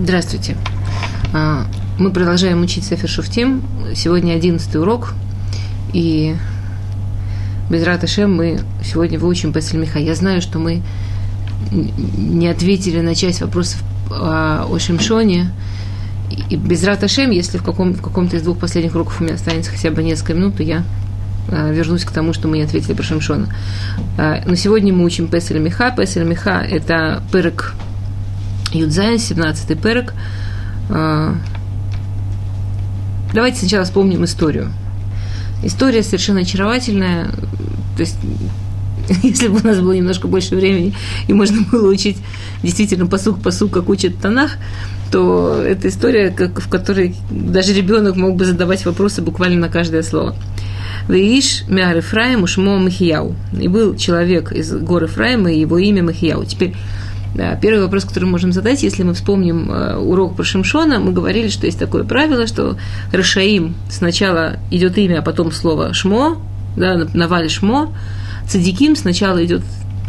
Здравствуйте. А, мы продолжаем учить Сефер Шуфтим. Сегодня одиннадцатый урок. И без Раташем мы сегодня выучим Песель Миха. Я знаю, что мы не ответили на часть вопросов о Шимшоне. И без Раташем, если в, каком, в каком-то из двух последних уроков у меня останется хотя бы несколько минут, то я а, вернусь к тому, что мы не ответили про Шимшона. А, но сегодня мы учим Песель Миха. Песель Миха – это перек Юдзайн, 17-й перек. А, давайте сначала вспомним историю. История совершенно очаровательная. То есть, если бы у нас было немножко больше времени, и можно было учить действительно посук посук, как учат Танах, то это история, как, в которой даже ребенок мог бы задавать вопросы буквально на каждое слово. Веиш Мяр Ефраим Ушмо Махияу. И был человек из горы Ефраима, и его имя Махияу. Теперь да, первый вопрос, который мы можем задать, если мы вспомним э, урок про Шимшона, мы говорили, что есть такое правило, что Рашаим сначала идет имя, а потом слово Шмо, да, навали Шмо, Цадиким сначала идет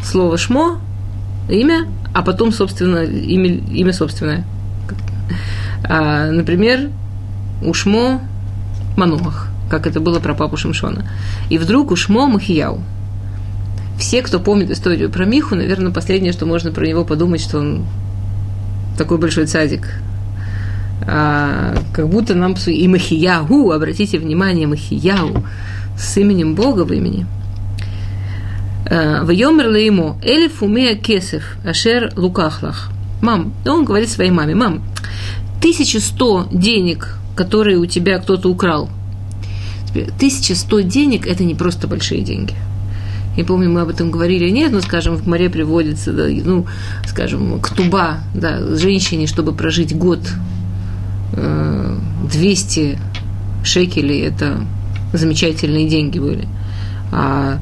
слово Шмо, имя, а потом, собственно, имя, имя собственное. А, например, Ушмо Мануах, как это было про папу Шимшона. И вдруг Ушмо Махияу – все, кто помнит историю про Миху, наверное, последнее, что можно про него подумать, что он такой большой цадик. А, как будто нам и Махияу, обратите внимание, Махияу, с именем Бога в имени. А, в Йомер ему Элиф умея кесев, ашер лукахлах. Мам, он говорит своей маме, мам, 1100 денег, которые у тебя кто-то украл. 1100 денег – это не просто большие деньги – я помню, мы об этом говорили, нет, ну, скажем, в море приводится, да, ну, скажем, ктуба, да, женщине, чтобы прожить год, 200 э, шекелей, это замечательные деньги были. А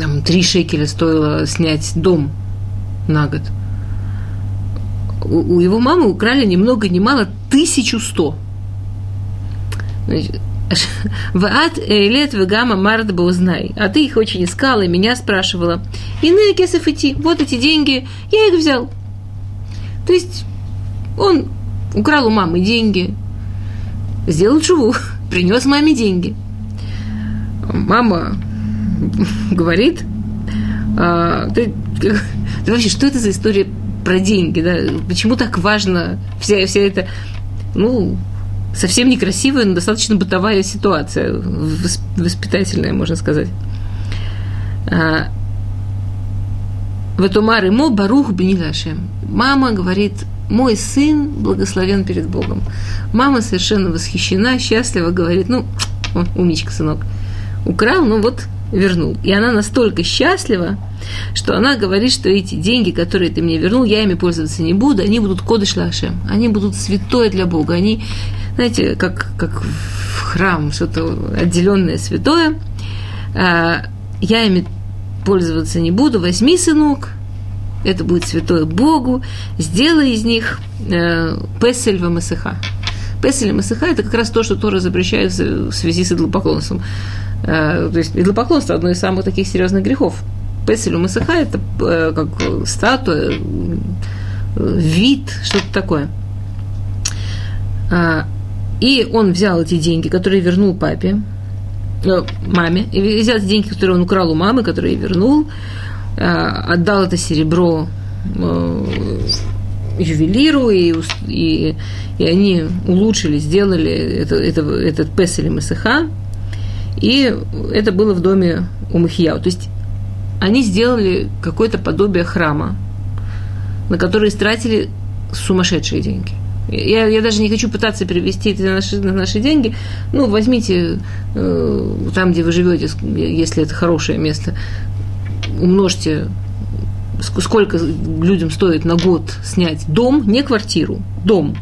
там, 3 шекеля стоило снять дом на год. У, у его мамы украли ни много ни мало 1100. Значит, Ваат лет вегама мард узнай. А ты их очень искала и меня спрашивала. Иные кесов идти, вот эти деньги, я их взял. То есть он украл у мамы деньги, сделал чуву, принес маме деньги. Мама говорит, а, ты, ты вообще, что это за история про деньги, да? Почему так важно вся, вся эта, ну, совсем некрасивая, но достаточно бытовая ситуация, воспитательная, можно сказать. А, в эту мо барух бенилашем. Мама говорит, мой сын благословен перед Богом. Мама совершенно восхищена, счастлива, говорит, ну, умничка, сынок, украл, ну вот, вернул. И она настолько счастлива, что она говорит, что эти деньги, которые ты мне вернул, я ими пользоваться не буду, они будут кодыш лашем, они будут святое для Бога, они знаете, как, как в храм, что-то отделенное святое. А, я ими пользоваться не буду. Возьми, сынок, это будет святое Богу, сделай из них э, песель в МСХ. Песель МСХ – это как раз то, что Тора запрещает в связи с идолопоклонством. Э, то есть идолопоклонство – одно из самых таких серьезных грехов. Песель МСХ – это э, как статуя, вид, что-то такое. И он взял эти деньги, которые вернул папе, э, маме, и взял эти деньги, которые он украл у мамы, которые вернул, э, отдал это серебро э, ювелиру, и, и, и они улучшили, сделали это, это, этот песель МСХ, и это было в доме у Махияу. То есть они сделали какое-то подобие храма, на который истратили сумасшедшие деньги – я, я даже не хочу пытаться перевести это на наши, на наши деньги. Ну, возьмите э, там, где вы живете, если это хорошее место, умножьте, сколько людям стоит на год снять дом, не квартиру, дом.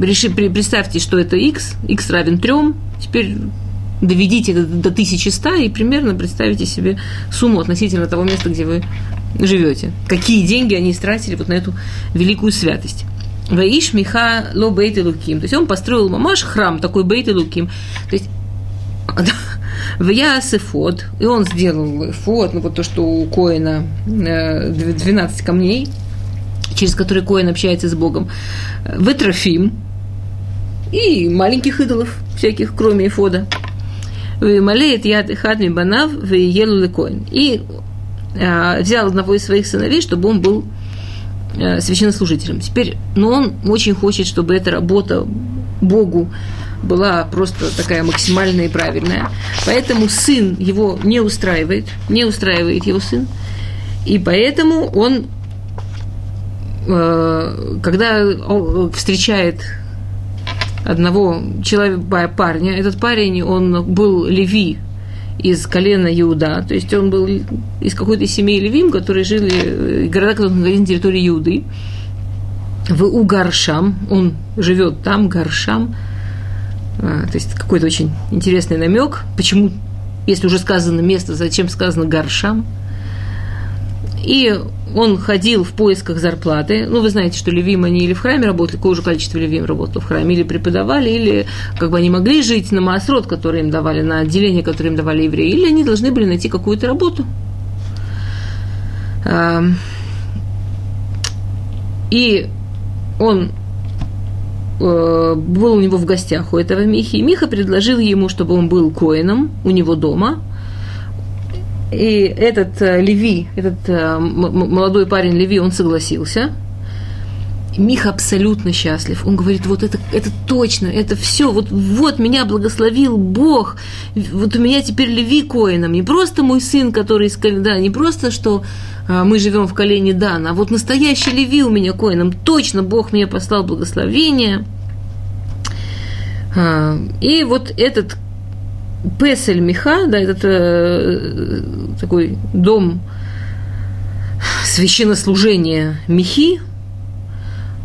Реши, представьте, что это x, x равен 3, теперь доведите это до 1100 и примерно представите себе сумму относительно того места, где вы живете. Какие деньги они истратили вот на эту великую святость. Ваиш Миха Ло Бейт Луким. То есть он построил мамаш храм, такой Бейт Луким. То есть в Ясефод, и он сделал фот, ну вот то, что у Коина 12 э, камней, через который Коин общается с Богом, в Этрофим и маленьких идолов всяких, кроме Эфода. Малеет яд хадми банав в елу Коин. И а, взял одного из своих сыновей, чтобы он был а, священнослужителем. Теперь, но он очень хочет, чтобы эта работа Богу была просто такая максимальная и правильная. Поэтому сын его не устраивает, не устраивает его сын. И поэтому он, э, когда встречает одного человека, парня, этот парень, он был леви из колена Иуда, то есть он был из какой-то семьи левим, которые жили, города, которые на территории Иуды, в Угаршам, он живет там, Гаршам, а, то есть какой-то очень интересный намек, почему, если уже сказано место, зачем сказано Гаршам. И он ходил в поисках зарплаты. Ну, вы знаете, что левим они или в храме работали, какое же количество левим работало в храме, или преподавали, или как бы они могли жить на маасрот, который им давали, на отделение, которое им давали евреи, или они должны были найти какую-то работу. И он э, был у него в гостях у этого Михи, Миха предложил ему, чтобы он был коином у него дома. И этот э, Леви, этот э, молодой парень Леви, он согласился. Миха абсолютно счастлив. Он говорит, вот это, это точно, это все, вот, вот меня благословил Бог, вот у меня теперь Леви коином, не просто мой сын, который из да, не просто, что а, мы живем в колене Дана, а вот настоящий Леви у меня коином, точно Бог мне послал благословение. А, и вот этот Песель Миха, да, этот э, такой дом священнослужения Михи,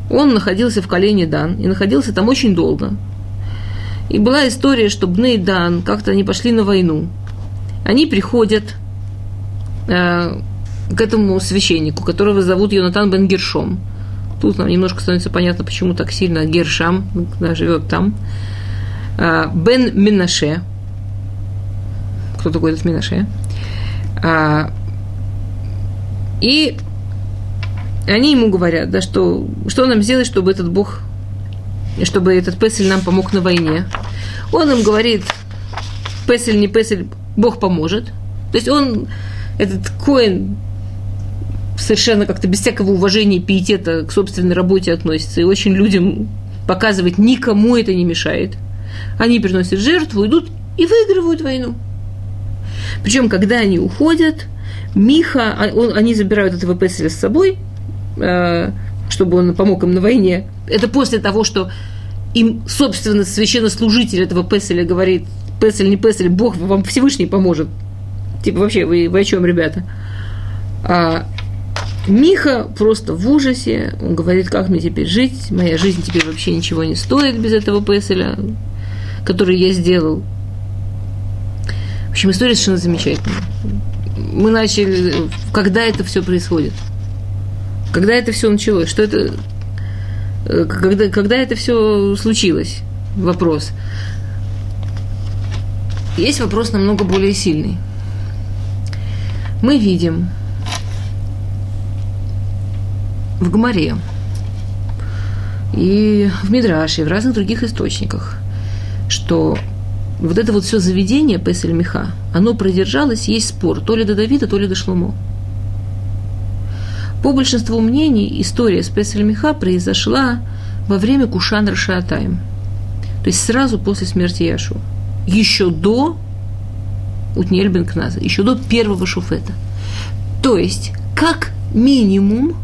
он находился в колене Дан, и находился там очень долго. И была история, что Бны и Дан как-то они пошли на войну. Они приходят э, к этому священнику, которого зовут Йонатан бен Гершом. Тут нам немножко становится понятно, почему так сильно Гершам да, живет там. Э, бен Минаше. Кто такой этот Минаше? А, и они ему говорят, да, что, что нам сделать, чтобы этот Бог, чтобы этот Песель нам помог на войне. Он им говорит, Песель, не Песель, Бог поможет. То есть он, этот Коин, совершенно как-то без всякого уважения и пиетета к собственной работе относится. И очень людям показывать никому это не мешает. Они приносят жертву, идут и выигрывают войну. Причем, когда они уходят, Миха, а, он, они забирают этого Песеля с собой, Э, чтобы он помог им на войне. Это после того, что им, собственно, священнослужитель этого Песеля говорит, Песель, не Песель, Бог вам Всевышний поможет. Типа, вообще, вы, вы о чем, ребята? А Миха просто в ужасе, он говорит, как мне теперь жить, моя жизнь теперь вообще ничего не стоит без этого Песеля, который я сделал. Общем, история совершенно замечательная. Мы начали, когда это все происходит – когда это все началось? Что это, э, когда, когда это все случилось? Вопрос. Есть вопрос намного более сильный. Мы видим в Гмаре и в Мидраше, и в разных других источниках, что вот это вот все заведение Песель Миха, оно продержалось, есть спор, то ли до Давида, то ли до Шломо. По большинству мнений, история с Песель-Миха произошла во время Кушан Рашаатаем, то есть сразу после смерти Яшу, еще до Утниэль бен Кназа, еще до первого шуфета. То есть, как минимум,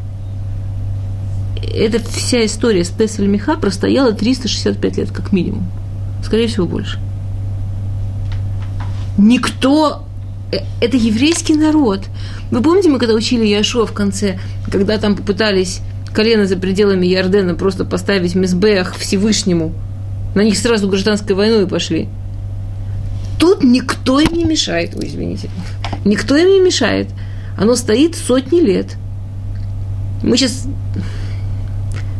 эта вся история с Песель Миха простояла 365 лет, как минимум. Скорее всего, больше. Никто Э, это еврейский народ. Вы помните, мы когда учили Яшуа в конце, когда там попытались колено за пределами Ярдена просто поставить Мизбех Всевышнему, на них сразу гражданской войной пошли. Тут никто им не мешает, ой, извините, никто им не мешает. Оно стоит сотни лет. Мы сейчас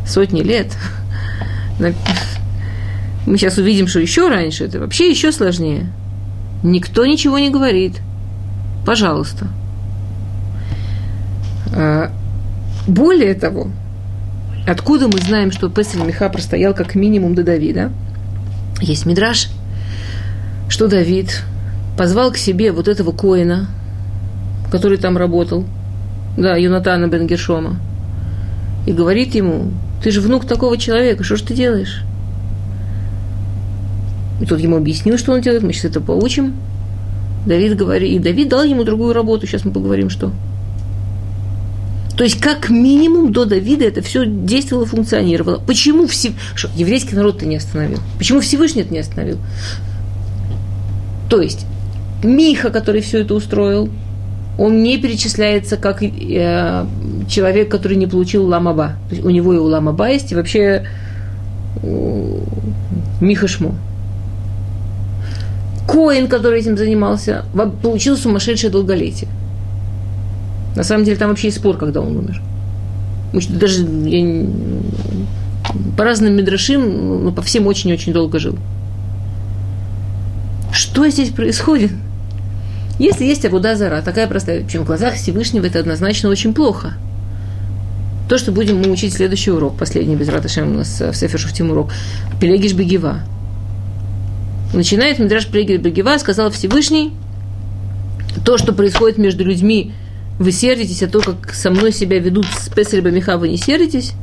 сотни лет. Мы сейчас увидим, что еще раньше, это вообще еще сложнее. Никто ничего не говорит. Пожалуйста. А, более того, Откуда мы знаем, что Песель Миха простоял как минимум до Давида? Есть мидраж, что Давид позвал к себе вот этого коина, который там работал, да, Юнатана бен Гершома, и говорит ему, ты же внук такого человека, что же ты делаешь? И тот ему объяснил, что он делает, мы сейчас это поучим. Давид говорит, и Давид дал ему другую работу, сейчас мы поговорим, что. То есть, как минимум, до Давида это все действовало, функционировало. Почему все... Что, еврейский народ-то не остановил? Почему Всевышний это не остановил? То есть, Миха, который все это устроил, он не перечисляется как э, человек, который не получил ламаба. То есть у него и у ламаба есть, и вообще э, Миха Шмо. Коин, который этим занимался, получил сумасшедшее долголетие. На самом деле там вообще есть спор, когда он умер. Даже я, по разным медрашим, ну, по всем очень-очень долго жил. Что здесь происходит? Если есть Абуда Зара, такая простая, чем в глазах Всевышнего, это однозначно очень плохо. То, что будем мы учить следующий урок, последний без Раташем у нас в Сефер урок, Пелегиш Бегива. Начинает Мидраш Пелегиш Бегива, сказал Всевышний, то, что происходит между людьми, вы сердитесь, а то, как со мной себя ведут с Песарем Миха, вы не сердитесь.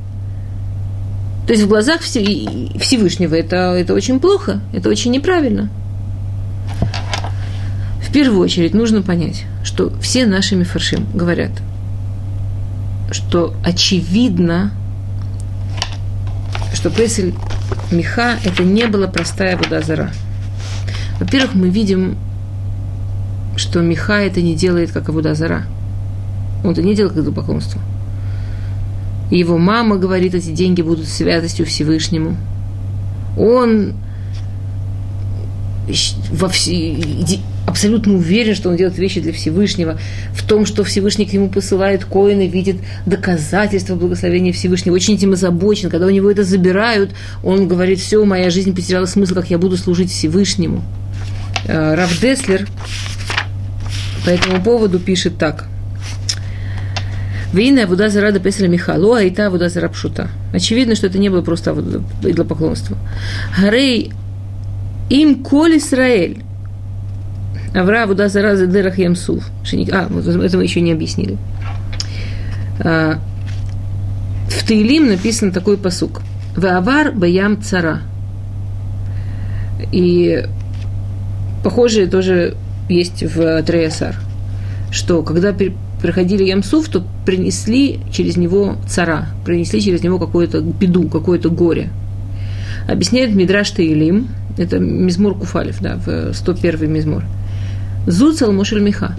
То есть в глазах Всевышнего это, это очень плохо, это очень неправильно. В первую очередь нужно понять, что все наши мифаршим говорят, что очевидно, что Песель Миха – это не была простая вода зара. Во-первых, мы видим, что Миха это не делает, как вода зара. Он это не делает, как идолопоклонство. Его мама говорит, эти деньги будут святостью Всевышнему. Он во все, абсолютно уверен, что он делает вещи для Всевышнего, в том, что Всевышний к нему посылает коины, видит доказательства благословения Всевышнего, очень этим озабочен. Когда у него это забирают, он говорит, все, моя жизнь потеряла смысл, как я буду служить Всевышнему. Э, Раф Деслер по этому поводу пишет так. Вина Абуда Зарада Песля Михало, а Ита Абуда Зарапшута. Очевидно, что это не было просто идолопоклонство. Гарей им Коль Исраэль. Авра Абуда Зараза Дерах Ямсув. А, вот это мы еще не объяснили. А, в Таилим написан такой посук. Ваавар Баям Цара. И похожее тоже есть в Треясар, что когда проходили Ямсув, то принесли через него цара, принесли через него какую-то беду, какое-то горе. Объясняет Мидраш Таилим, это Мизмур Куфалев, да, в 101 Мизмур. Зуцал Мушель Миха.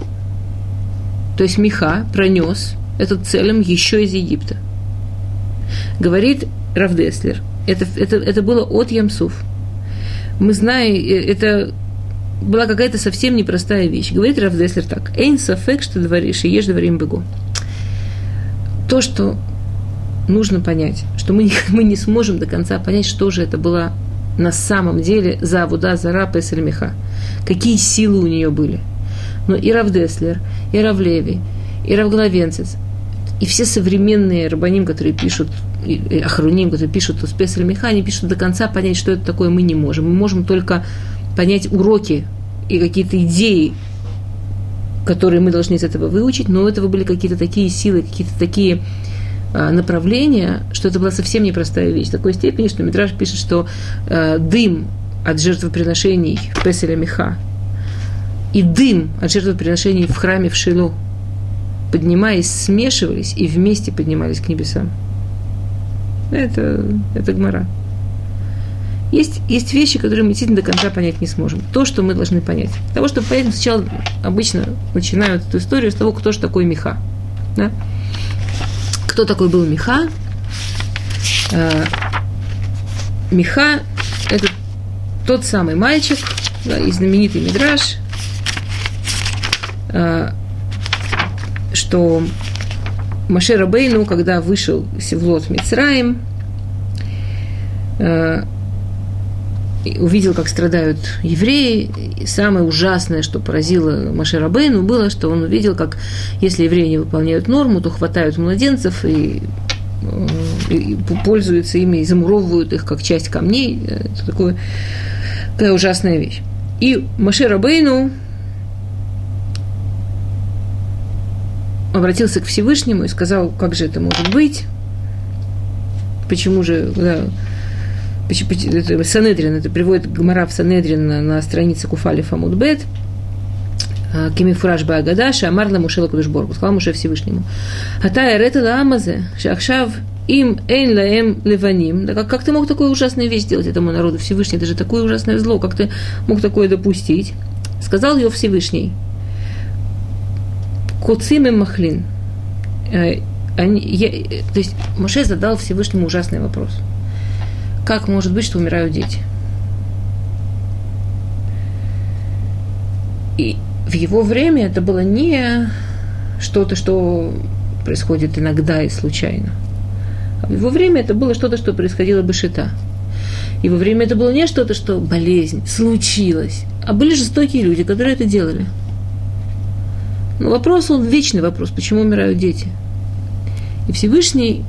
То есть Миха пронес этот целым еще из Египта. Говорит Равдеслер, это, это, это было от Ямсуф. Мы знаем, э, это была какая-то совсем непростая вещь. Говорит Равдеслер так. Эйн сафек, что дворишь, и ешь дворим бегу. То, что нужно понять, что мы, мы не сможем до конца понять, что же это было на самом деле за Авуда, за Рапа и Сальмиха. Какие силы у нее были. Но и Равдеслер, и Равлеви, и Равглавенцец, и все современные рабаним, которые пишут, и Ахруним, которые пишут у Спесаль Миха, они пишут до конца понять, что это такое, мы не можем. Мы можем только понять уроки и какие-то идеи, которые мы должны из этого выучить, но у этого были какие-то такие силы, какие-то такие а, направления, что это была совсем непростая вещь. В такой степени, что Митраж пишет, что э, дым от жертвоприношений в Песеля Миха и дым от жертвоприношений в храме в Шилу, поднимаясь, смешивались и вместе поднимались к небесам. Это, это гмора. Есть, есть вещи, которые мы действительно до конца понять не сможем. То, что мы должны понять. Для того, чтобы понять, сначала обычно начинают эту историю с того, кто же такой Миха. Да? Кто такой был Миха? Э, Миха – это тот самый мальчик, да, и знаменитый Мидраш, э, что Машера Бейну, когда вышел Севлот Мицраим, э, увидел, как страдают евреи. И самое ужасное, что поразило Машера Бейну, было, что он увидел, как если евреи не выполняют норму, то хватают младенцев и и пользуются ими, и замуровывают их как часть камней. Это такое, такая ужасная вещь. И Маше Рабейну обратился к Всевышнему и сказал, как же это может быть, почему же, да, Санедрин, это приводит Гмара в Санедрин на, на странице Куфали Фамудбет, а, Кемифураж Багадаши, Амарла Мушела Кудышборгу, сказал Муше Всевышнему. Атая Ретала Амазе, Шахшав им эйн лаэм леваним. Да как, как ты мог такую ужасную вещь сделать этому народу Всевышний? Это же такое ужасное зло. Как ты мог такое допустить? Сказал ее Всевышний. Куцим и махлин. Э, они, я, то есть Моше задал Всевышнему ужасный вопрос. Как может быть, что умирают дети? И в его время это было не что-то, что происходит иногда и случайно. А в его время это было что-то, что происходило бы шита. И во время это было не что-то, что болезнь случилась, а были жестокие люди, которые это делали. Но вопрос, он вечный вопрос, почему умирают дети. И Всевышний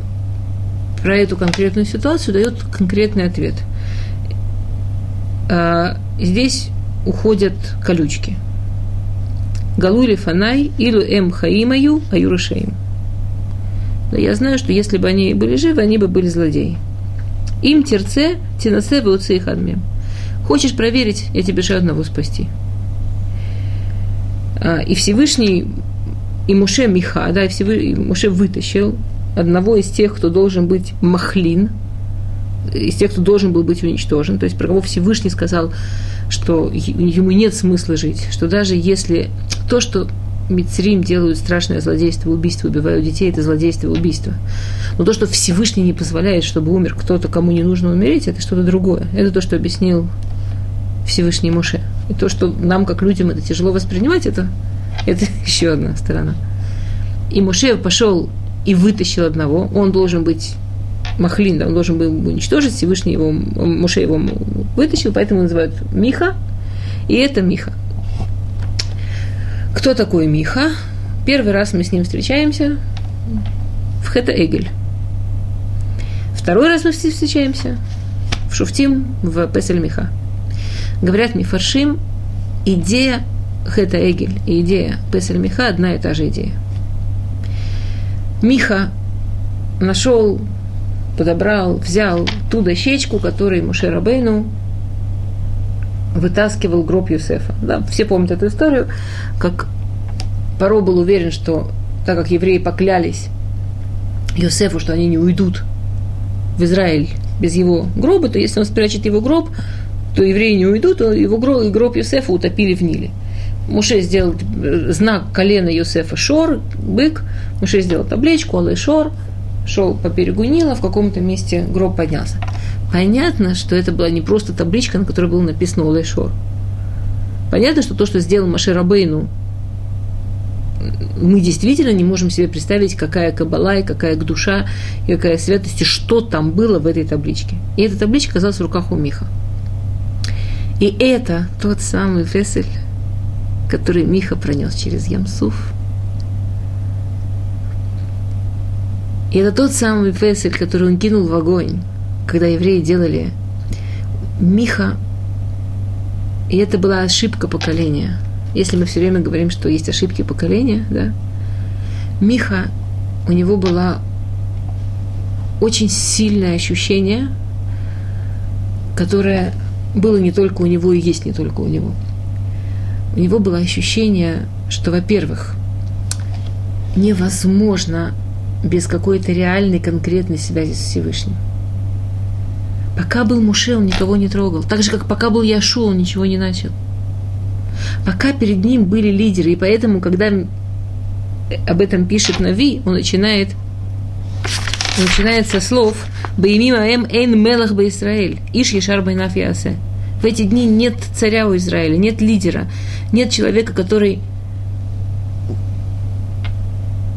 про эту конкретную ситуацию дает конкретный ответ. А, здесь уходят колючки. Галули фанай илу эм хаимаю аюрашеим. Да я знаю, что если бы они были живы, они бы были злодеи. Им терце, тенасе, веуце их адмем. Хочешь проверить, я тебе же одного спасти. А, и Всевышний, и Муше Миха, да, и Всевышний, Муше вытащил одного из тех, кто должен быть махлин, из тех, кто должен был быть уничтожен, то есть про кого Всевышний сказал, что ему нет смысла жить, что даже если то, что Мицрим делают страшное злодейство, убийство, убивают детей, это злодейство, убийство. Но то, что Всевышний не позволяет, чтобы умер кто-то, кому не нужно умереть, это что-то другое. Это то, что объяснил Всевышний Моше. И то, что нам, как людям, это тяжело воспринимать, это, это еще одна сторона. И Моше пошел и вытащил одного. Он должен быть Махлин, да, он должен был уничтожить, Всевышний его, Моше его вытащил, поэтому называют Миха, и это Миха. Кто такой Миха? Первый раз мы с ним встречаемся в Хета Эгель. Второй раз мы встречаемся в Шуфтим, в Песель Миха. Говорят Мифаршим, идея Хета Эгель и идея Песель Миха одна и та же идея. Миха нашел, подобрал, взял ту дощечку, которой Муше Рабейну вытаскивал гроб Юсефа. Да, все помнят эту историю, как Паро был уверен, что так как евреи поклялись Юсефу, что они не уйдут в Израиль без его гроба, то если он спрячет его гроб, то евреи не уйдут, то его гроб, гроб Юсефа утопили в Ниле. Муше сделал знак колена Юсефа Шор, бык. Муше сделал табличку, Алай Шор, шел по берегу Нила, в каком-то месте гроб поднялся. Понятно, что это была не просто табличка, на которой было написано Алай Шор. Понятно, что то, что сделал Маше Рабейну, мы действительно не можем себе представить, какая кабала, и какая душа, и какая святость, и что там было в этой табличке. И эта табличка оказалась в руках у Миха. И это тот самый Весель, который Миха пронес через Ямсуф. И это тот самый Фесель, который он кинул в огонь, когда евреи делали Миха. И это была ошибка поколения. Если мы все время говорим, что есть ошибки поколения, да, Миха, у него было очень сильное ощущение, которое было не только у него и есть не только у него – у него было ощущение, что, во-первых, невозможно без какой-то реальной, конкретной связи с Всевышним. Пока был Муше, он никого не трогал. Так же, как пока был Яшу, он ничего не начал. Пока перед ним были лидеры, и поэтому, когда об этом пишет Нави, он начинает, начинает со слов «Баимим аэм эйн мелах ба иш ешар байнаф ясе». В эти дни нет царя у Израиля, нет лидера, нет человека, который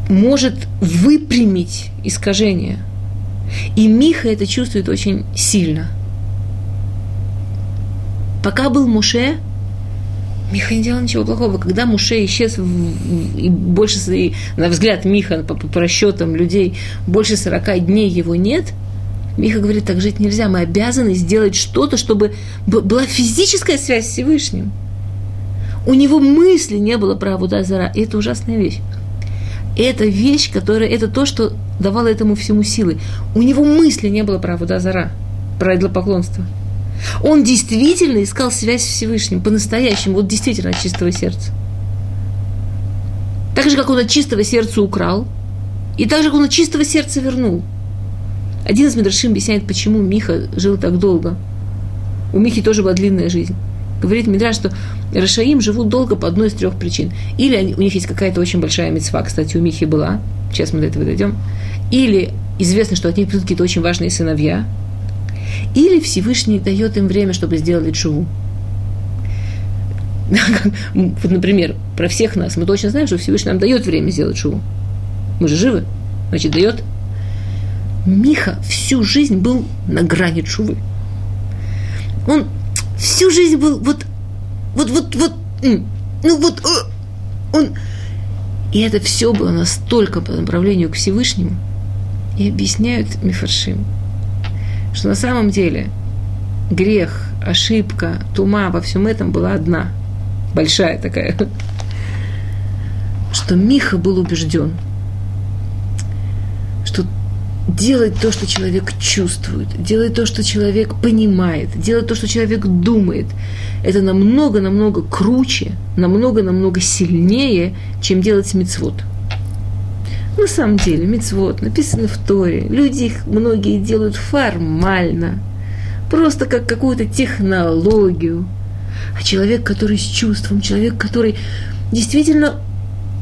может выпрямить искажение. И Миха это чувствует очень сильно. Пока был Муше, Миха не делал ничего плохого. Когда Муше исчез, и больше, и, на взгляд Миха, по, по расчетам людей, больше 40 дней его нет, Миха говорит, так жить нельзя, мы обязаны сделать что-то, чтобы была физическая связь с Всевышним. У него мысли не было про Абудазара, и это ужасная вещь. Это вещь, которая, это то, что давало этому всему силы. У него мысли не было про Абудазара, про идолопоклонство. Он действительно искал связь с Всевышним, по-настоящему, вот действительно от чистого сердца. Так же, как он от чистого сердца украл, и так же, как он от чистого сердца вернул. Один из Медрашим объясняет, почему Миха жил так долго. У Михи тоже была длинная жизнь. Говорит Мидраш, что Рашаим живут долго по одной из трех причин. Или они, у них есть какая-то очень большая мецва, кстати, у Михи была, сейчас мы до этого дойдем. Или известно, что от них придут какие-то очень важные сыновья, или Всевышний дает им время, чтобы сделать шуву. Вот, например, про всех нас мы точно знаем, что Всевышний нам дает время сделать шуву. Мы же живы, значит, дает. Миха всю жизнь был на грани шувы. Он всю жизнь был вот, вот, вот, вот, ну вот, э, он... И это все было настолько по направлению к Всевышнему. И объясняют Мифаршим – что на самом деле грех, ошибка, тума во всем этом была одна, большая такая, что Миха был убежден, что делать то, что человек чувствует, делать то, что человек понимает, делать то, что человек думает, это намного-намного круче, намного-намного сильнее, чем делать мицвод. На самом деле, мецвод написано в Торе. Люди их многие делают формально, просто как какую-то технологию. А человек, который с чувством, человек, который действительно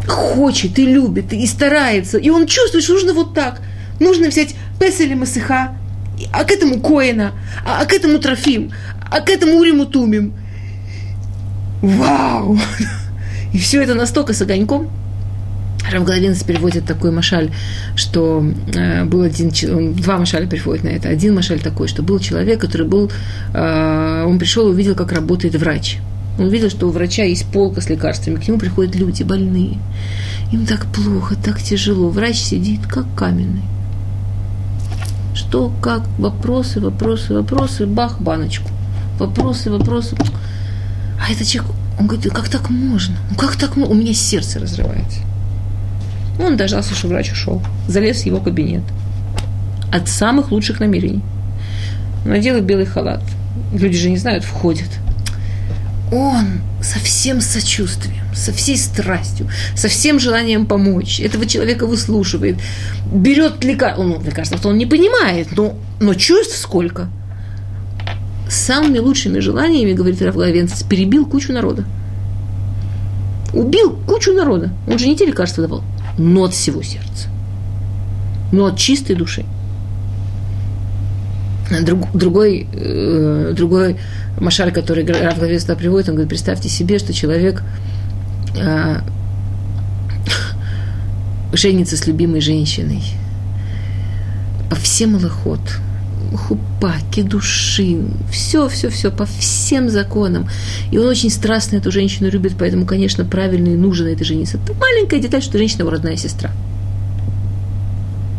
хочет и любит, и старается, и он чувствует, что нужно вот так. Нужно взять Песель Масыха, а к этому Коина, а, а к этому Трофим, а к этому Уриму Тумим. Вау! И все это настолько с огоньком – Равгладинс переводит такой машаль, что э, был один, два машаля переводит на это. Один машаль такой, что был человек, который был, э, он пришел и увидел, как работает врач. Он увидел, что у врача есть полка с лекарствами, к нему приходят люди больные. Им так плохо, так тяжело. Врач сидит, как каменный. Что, как, вопросы, вопросы, вопросы, бах, баночку. Вопросы, вопросы. А этот человек, он говорит, как так можно? Ну как так можно? У меня сердце разрывается. Он дождался, что врач ушел, залез в его кабинет. От самых лучших намерений. Надел белый халат. Люди же не знают, входят. Он со всем сочувствием, со всей страстью, со всем желанием помочь, этого человека выслушивает, берет лекарство, ну, лекарство он не понимает, но, но чувств сколько. Самыми лучшими желаниями, говорит Равловенцес, перебил кучу народа. Убил кучу народа. Он же не те лекарства давал но от всего сердца, но от чистой души. Друг, другой, э, другой Машаль, который Раф Гавец туда приводит, он говорит, представьте себе, что человек э, женится с любимой женщиной. По всем лохот, хупа, кедушин, все, все, все, по всем законам. И он очень страстно эту женщину любит, поэтому, конечно, правильно и нужно это жениться. Это маленькая деталь, что женщина его родная сестра.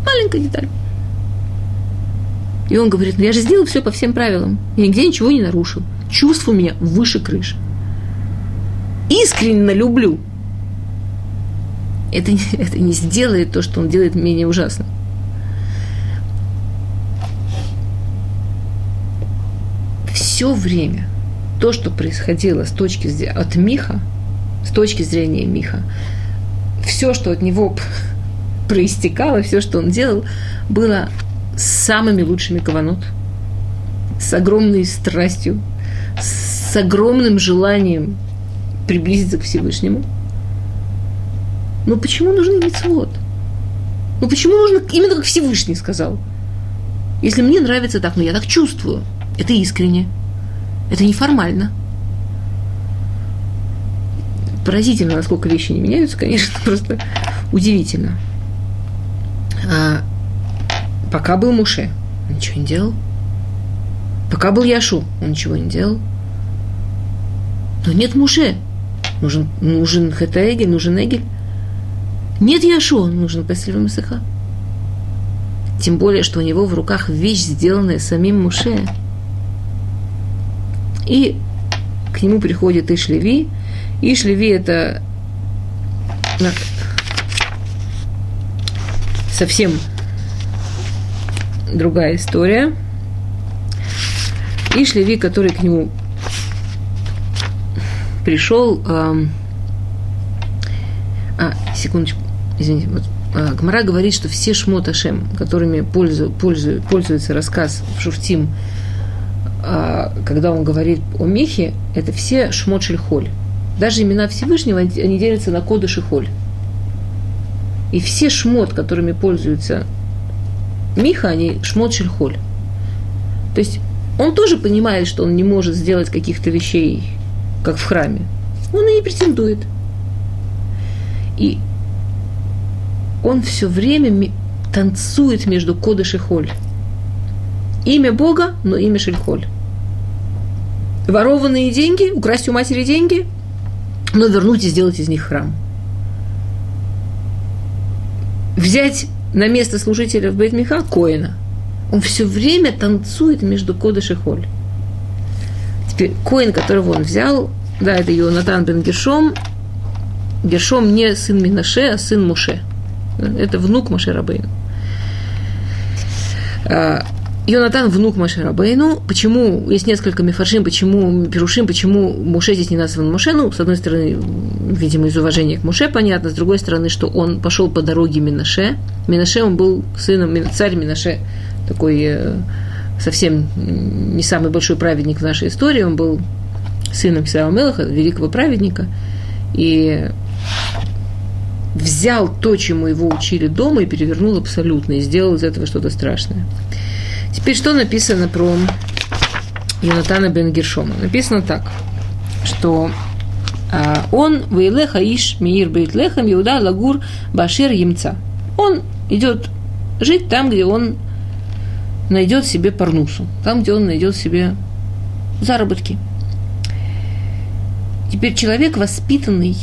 Маленькая деталь. И он говорит, ну я же сделал все по всем правилам. Я нигде ничего не нарушил. Чувство у меня выше крыши. Искренне люблю. Это, это не сделает то, что он делает менее ужасным. все время то, что происходило с точки зрения, от Миха, с точки зрения Миха, все, что от него проистекало, все, что он делал, было самыми лучшими каванот, с огромной страстью, с огромным желанием приблизиться к Всевышнему. Но почему нужен мецвод? Ну почему нужно именно как Всевышний сказал? Если мне нравится так, но я так чувствую, это искренне. Это неформально. Поразительно, насколько вещи не меняются, конечно, просто удивительно. Пока был Муше, он ничего не делал. Пока был Яшу, он ничего не делал. Но нет Муше, Нужен, нужен Хетаэгель, нужен Эгель. Нет Яшуа, нужен Песель Масыха. Тем более, что у него в руках вещь, сделанная самим Муше. И к нему приходит Ишлеви. Ишлеви это совсем другая история. Ишлеви, который к нему пришел... Эм, а, секундочку, извините, вот а, Гмара говорит, что все шмот Ашем, которыми пользу, пользу, пользуется рассказ в Шуфтим, а, когда он говорит о Михе, это все шмот Шельхоль. Даже имена Всевышнего, они делятся на коды Шихоль. И все шмот, которыми пользуются Миха, они шмот Шельхоль. То есть он тоже понимает, что он не может сделать каких-то вещей, как в храме. Он и не претендует. И он все время танцует между Кодыш и Холь. Имя Бога, но имя Шельхоль. Ворованные деньги, украсть у матери деньги, но вернуть и сделать из них храм. Взять на место служителя в Бейтмиха Коина. Он все время танцует между Кодыш и Холь. Теперь Коин, которого он взял, да, это Йонатан бен Гершом. Гершом не сын Минаше, а сын Муше – это внук Машерабейну. А, Йонатан внук Машерабейну. Почему, есть несколько мифаршим, почему Перушим, почему Муше здесь не назван Муше. Ну, с одной стороны, видимо, из уважения к Муше, понятно. С другой стороны, что он пошел по дороге Минаше. Минаше, он был сыном, царь Минаше, такой э, совсем не самый большой праведник в нашей истории. Он был сыном Кисава Мелаха, великого праведника. И взял то, чему его учили дома, и перевернул абсолютно, и сделал из этого что-то страшное. Теперь что написано про Йонатана бен Гершома? Написано так, что а, он Вейлеха Иш Миир Бейтлехам Иуда Лагур Башир Емца. Он идет жить там, где он найдет себе парнусу, там, где он найдет себе заработки. Теперь человек воспитанный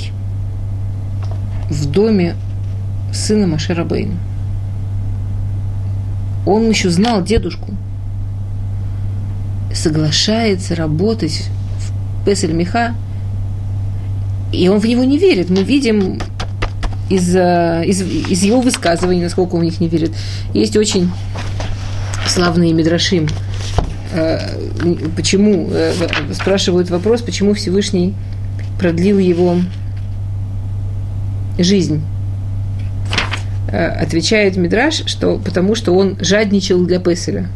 в доме сына Машера Бейна. Он еще знал дедушку. Соглашается работать в Песель Миха, и он в него не верит. Мы видим из, из, из его высказываний, насколько он в них не верит. Есть очень славные Мидрашим. Э, почему, э, спрашивают вопрос, почему Всевышний продлил его жизнь. Э, отвечает Мидраш, что потому что он жадничал для Песеля.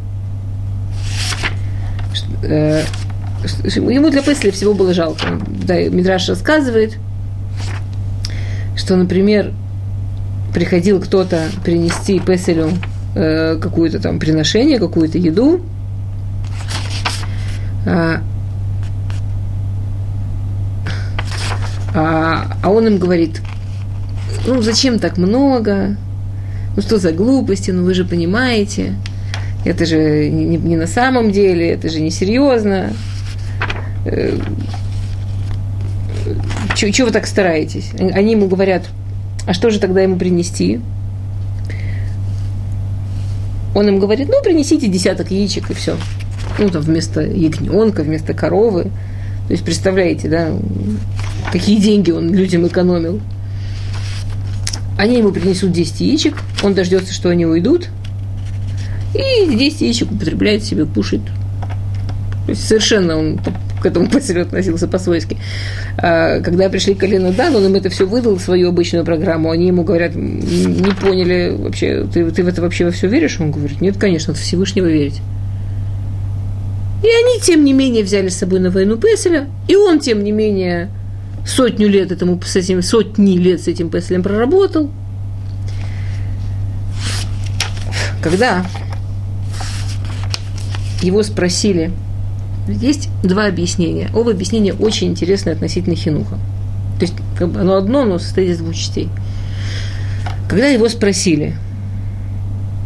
Э, ему для Песеля всего было жалко. Да, Мидраш рассказывает, что, например, приходил кто-то принести Песелю э, какое-то там приношение, какую-то еду, а, а, а он им говорит, ну, зачем так много? Ну, что за глупости? Ну, вы же понимаете. Это же не, не на самом деле, это же не серьезно. Э, Чего вы так стараетесь? Они ему говорят, а что же тогда ему принести? Он им говорит, ну, принесите десяток яичек и все. Ну, там вместо ягненка, вместо коровы. То есть, представляете, да, какие деньги он людям экономил. Они ему принесут 10 яичек, он дождется, что они уйдут, и 10 яичек употребляет себе, кушает. То есть совершенно он к этому поселю относился по-свойски. А, когда пришли к Колену Дан, он им это все выдал, свою обычную программу. Они ему говорят, не поняли вообще, ты, ты в это вообще во все веришь? Он говорит, нет, конечно, в Всевышнего верить. И они, тем не менее, взяли с собой на войну Песеля, и он, тем не менее, сотню лет этому, с этим, сотни лет с этим Песелем проработал. Когда его спросили, есть два объяснения. Оба объяснения очень интересны относительно Хинуха. То есть как бы оно одно, но состоит из двух частей. Когда его спросили,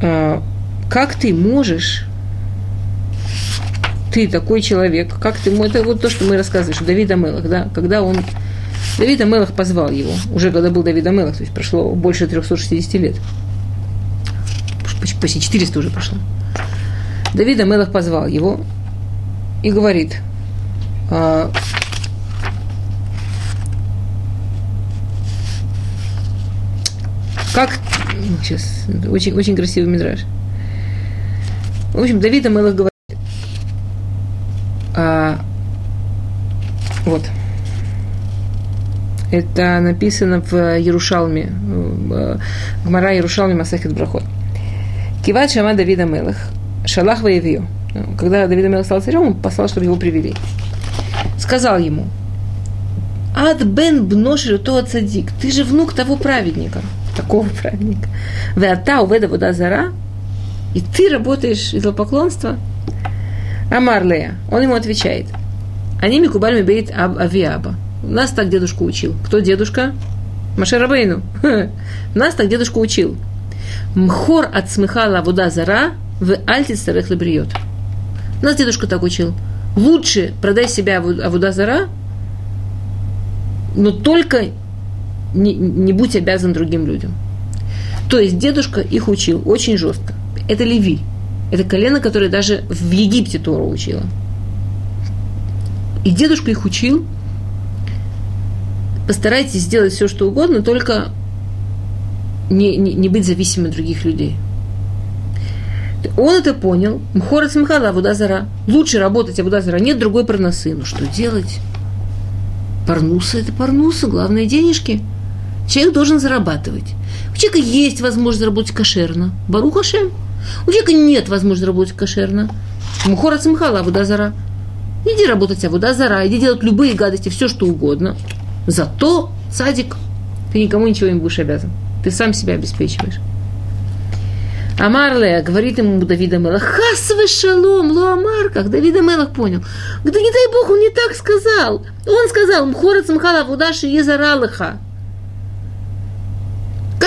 «А, как ты можешь ты такой человек, как ты, это вот то, что мы рассказывали, что Давид Амелах, да, когда он Давид Амелах позвал его, уже когда был Давид Амелах, то есть прошло больше 360 лет. Почти 400 уже прошло. Давид Амелах позвал его и говорит, а, как сейчас очень очень красивый мидраж. В общем, Давид Амелах говорит, а, вот. Это написано в Ярушалме, в Гмара Ярушалме Масахет Брахот. Киват Шама Давида Мелах, Шалах Ваевью. Когда Давид Мелах стал царем, он послал, чтобы его привели. Сказал ему, Ад бен бношер то цадик, ты же внук того праведника, такого праведника. Веата уведа вода зара, и ты работаешь из поклонства. Амарлея, он ему отвечает, они Микубаль Мебейт Аб Авиаба. Нас так дедушка учил. Кто дедушка? Машарабейну. Нас так дедушка учил. Мхор от смыхала вода зара в альти старых лабриот. Нас дедушка так учил. Лучше продай себя вода зара, но только не, не будь обязан другим людям. То есть дедушка их учил очень жестко. Это Леви. Это колено, которое даже в Египте Тору учило. И дедушка их учил, постарайтесь сделать все, что угодно, только не, не, не быть зависимым от других людей. Он это понял. Мхора смехала Абудазара. Лучше работать Абудазара. Нет другой парносы. Ну что делать? Парнуса – это парнуса. Главное – денежки. Человек должен зарабатывать. У человека есть возможность заработать кошерно. Бару Хашем. У человека нет возможности заработать кошерно. Мухора Цимхала Абудазара. Иди работать Абуда Зара, иди делать любые гадости, все что угодно. Зато, садик, ты никому ничего не будешь обязан. Ты сам себя обеспечиваешь. Амарлея говорит ему Давида Мелах, хас шалом, луамар, как Давида Мелах понял. Да не дай Бог, он не так сказал. Он сказал, мхорец мхала вудаши езаралыха.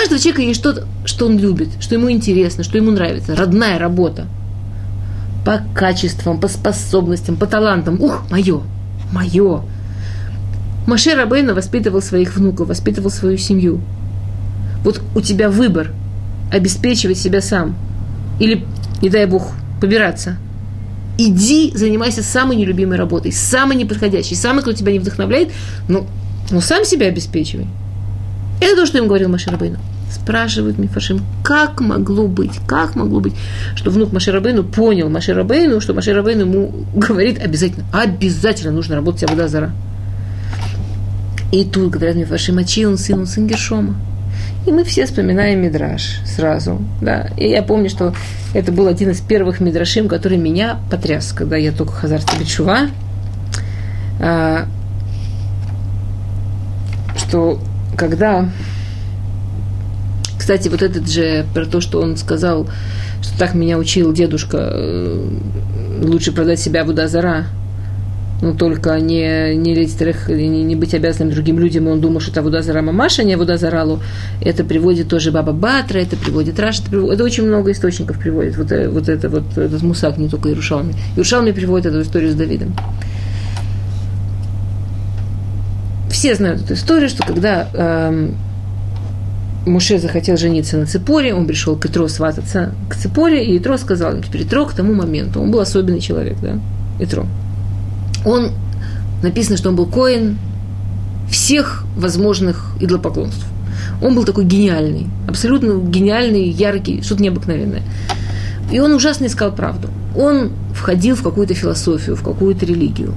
Каждого человека есть что-то, что он любит, что ему интересно, что ему нравится. Родная работа. По качествам, по способностям, по талантам. Ух, мое, мое. Маше Рабейна воспитывал своих внуков, воспитывал свою семью. Вот у тебя выбор обеспечивать себя сам или, не дай бог, побираться. Иди, занимайся самой нелюбимой работой, самой неподходящей, самой, кто тебя не вдохновляет, ну, ну сам себя обеспечивай. Это то, что им говорил Маше Рабейну. Спрашивают Мифашим, как могло быть, как могло быть, что внук Маширабейну понял Маширабейну, что Маширабейну ему говорит обязательно, обязательно нужно работать Абудазара. И тут говорят мне, Ваши мочи, он сын, он сын Гершома. И мы все вспоминаем Мидраш сразу. Да. И я помню, что это был один из первых Мидрашим, который меня потряс, когда я только Хазар Бечува. А, что когда... Кстати, вот этот же, про то, что он сказал, что так меня учил дедушка, э, лучше продать себя в Удазара, но только не, не, литерах, не, не быть обязанным другим людям, и он думал, что это Вудазара Мамаша, а не Вудазаралу. Это приводит тоже Баба Батра, это приводит Раш, это, приводит, это очень много источников приводит, вот, э, вот, это, вот этот Мусак, не только Иерушалми. Иерушалми приводит эту историю с Давидом. Все знают эту историю, что когда эм, Муше захотел жениться на Цепоре, он пришел к Итро свататься к Цепоре, и Итро сказал, теперь Итро к тому моменту, он был особенный человек, да, Итро он, написано, что он был коин всех возможных идолопоклонств. Он был такой гениальный, абсолютно гениальный, яркий, что-то необыкновенное. И он ужасно искал правду. Он входил в какую-то философию, в какую-то религию.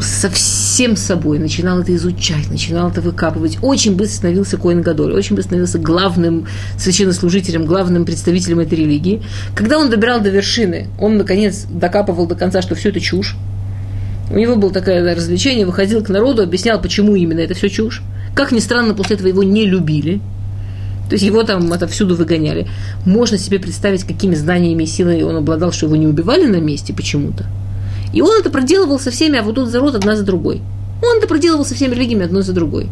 Со всем собой начинал это изучать, начинал это выкапывать. Очень быстро становился Коин Гадоль, очень быстро становился главным священнослужителем, главным представителем этой религии. Когда он добирал до вершины, он, наконец, докапывал до конца, что все это чушь, у него было такое развлечение, выходил к народу, объяснял, почему именно это все чушь. Как ни странно, после этого его не любили. То есть его там это всюду выгоняли. Можно себе представить, какими знаниями и силой он обладал, что его не убивали на месте почему-то. И он это проделывал со всеми, а вот тут за рот одна за другой. Он это проделывал со всеми религиями одной за другой.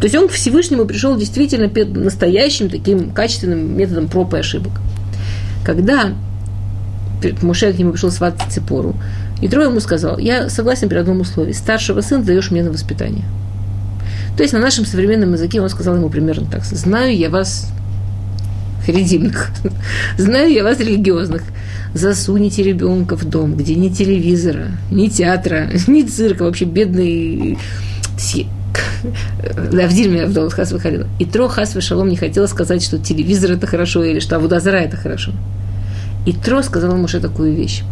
То есть он к Всевышнему пришел действительно настоящим таким качественным методом проб и ошибок. Когда Муше к нему пришел сватать Цепору. И Тро ему сказал, я согласен при одном условии. Старшего сына даешь мне на воспитание. То есть на нашем современном языке он сказал ему примерно так. Знаю я вас харидимных, знаю я вас религиозных. Засуните ребенка в дом, где ни телевизора, ни театра, ни цирка, вообще бедный да, в Дильме Авдол Хас выходила. И Тро Хас Шалом не хотела сказать, что телевизор это хорошо или что Авудазара это хорошо. И Тро сказал Муше такую вещь.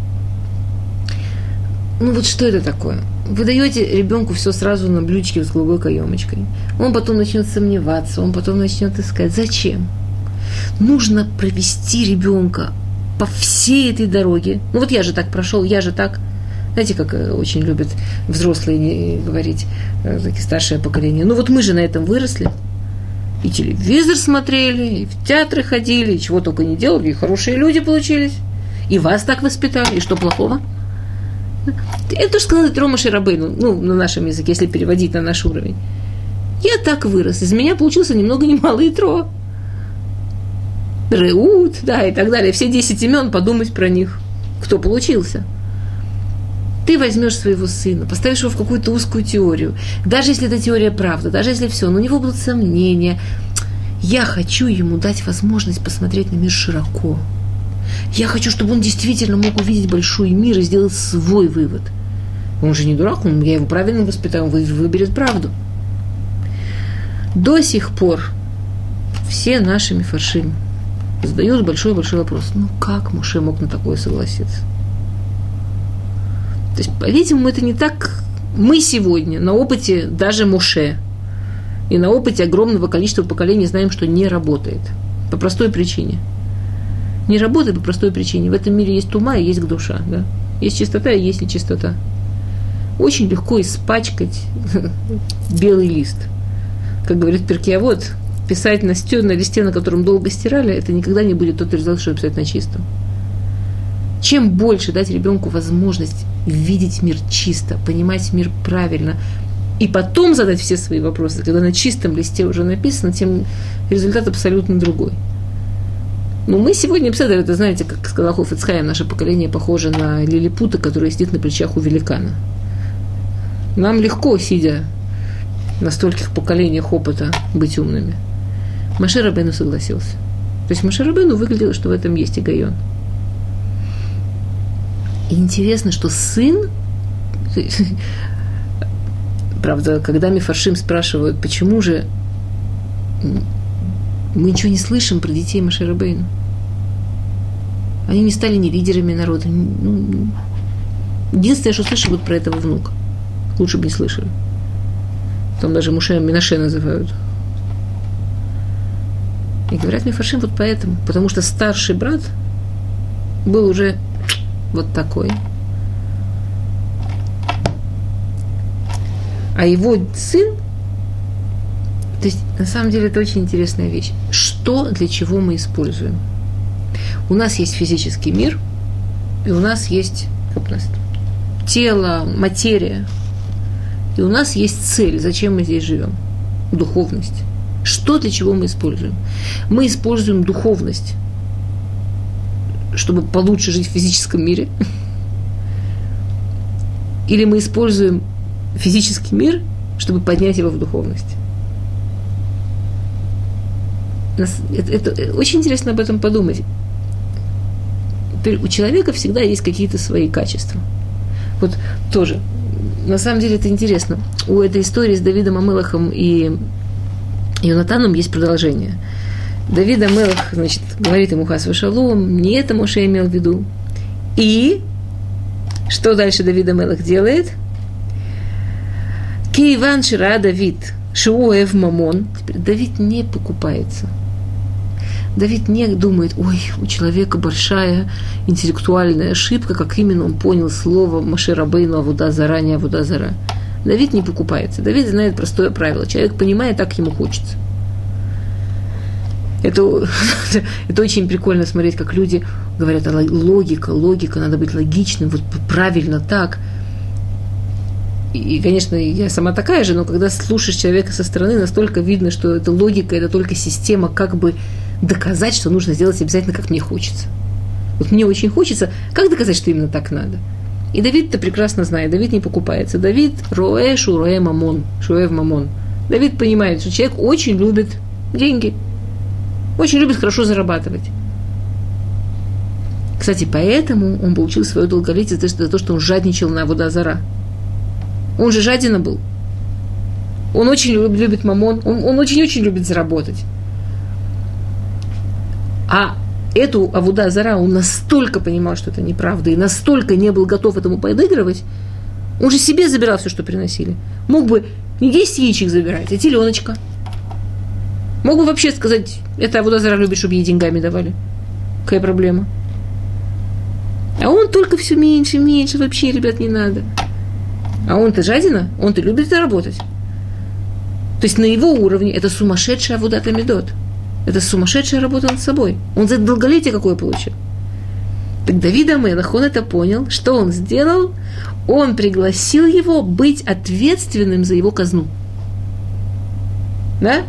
Ну вот что это такое? Вы даете ребенку все сразу на блюдечке с голубой каемочкой. Он потом начнет сомневаться, он потом начнет искать. Зачем? Нужно провести ребенка по всей этой дороге. Ну вот я же так прошел, я же так. Знаете, как э, очень любят взрослые говорить, э, такие старшее поколение. Ну вот мы же на этом выросли. И телевизор смотрели, и в театры ходили, и чего только не делали, и хорошие люди получились. И вас так воспитали, и что плохого? Это тоже сказал Рома Ширабейну, ну, на нашем языке, если переводить на наш уровень. Я так вырос, из меня получился ни много ни мало и Тро. Реут, да, и так далее. Все десять имен, подумать про них. Кто получился? Ты возьмешь своего сына, поставишь его в какую-то узкую теорию. Даже если эта теория правда, даже если все, но у него будут сомнения. Я хочу ему дать возможность посмотреть на мир широко. Я хочу, чтобы он действительно мог увидеть большой мир и сделать свой вывод. Он же не дурак, он, я его правильно воспитаю, он выберет правду. До сих пор все наши мифаршим задают большой-большой вопрос. Ну как Муше мог на такое согласиться? То есть, по-видимому, это не так мы сегодня на опыте даже Муше и на опыте огромного количества поколений знаем, что не работает. По простой причине. Не работает по простой причине. В этом мире есть тума и есть душа. Да? Есть чистота и есть нечистота. Очень легко испачкать белый лист. Как говорит Перкиавод, писать на, стё, на листе, на котором долго стирали, это никогда не будет тот результат, что писать на чистом. Чем больше дать ребенку возможность видеть мир чисто, понимать мир правильно, и потом задать все свои вопросы, когда на чистом листе уже написано, тем результат абсолютно другой. Но мы сегодня, Пседер, это знаете, как сказал Хофицхайм, наше поколение похоже на лилипута, который сидит на плечах у великана. Нам легко, сидя на стольких поколениях опыта, быть умными. Машер Рабену согласился. То есть Машер Рабену выглядело, что в этом есть и. И интересно, что сын, правда, когда Мифаршим спрашивают, почему же мы ничего не слышим про детей Машерабейну. Они не стали ни лидерами народа. Ну, единственное, что слышали, вот про этого внука. Лучше бы не слышали. Там даже Муше Минаше называют. И говорят Мифаршим вот поэтому. Потому что старший брат был уже вот такой. А его сын, то есть на самом деле это очень интересная вещь. Что для чего мы используем? У нас есть физический мир, и у нас есть как у нас, тело, материя, и у нас есть цель, зачем мы здесь живем. Духовность. Что для чего мы используем? Мы используем духовность чтобы получше жить в физическом мире? Или мы используем физический мир, чтобы поднять его в духовность? Это, это, очень интересно об этом подумать. У человека всегда есть какие-то свои качества. Вот тоже. На самом деле это интересно. У этой истории с Давидом Амелахом и Йонатаном есть продолжение – Давид Амелах, значит, говорит ему Хас Шалом, не это Моше имел в виду. И что дальше Давид Амелах делает? Кейван Шира Давид, Шиуэв Мамон. Теперь Давид не покупается. Давид не думает, ой, у человека большая интеллектуальная ошибка, как именно он понял слово Маширабейну Авуда заранее Авуда зара. Давид не покупается. Давид знает простое правило. Человек понимает, так ему хочется. Это, это очень прикольно смотреть, как люди говорят, а логика, логика, надо быть логичным, вот правильно так. И, конечно, я сама такая же, но когда слушаешь человека со стороны, настолько видно, что это логика, это только система, как бы доказать, что нужно сделать обязательно, как мне хочется. Вот мне очень хочется, как доказать, что именно так надо? И Давид это прекрасно знает. Давид не покупается. Давид роэ шуроэ мамон. Шуэв мамон. Давид понимает, что человек очень любит деньги. Очень любит хорошо зарабатывать. Кстати, поэтому он получил свое долголетие за то, что он жадничал на Водозара. Он же жадина был. Он очень любит мамон, он очень-очень любит заработать. А эту Авуда Зара он настолько понимал, что это неправда, и настолько не был готов этому подыгрывать, он же себе забирал все, что приносили. Мог бы не 10 яичек забирать, а теленочка. Мог бы вообще сказать, это Авуда Зара любит, чтобы ей деньгами давали. Какая проблема? А он только все меньше, меньше, вообще, ребят, не надо. А он-то жадина, он-то любит заработать. То есть на его уровне это сумасшедшая Авудата Медот. Это сумасшедшая работа над собой. Он за долголетие какое получил. Так Давид Амелах, он это понял. Что он сделал? Он пригласил его быть ответственным за его казну. Да?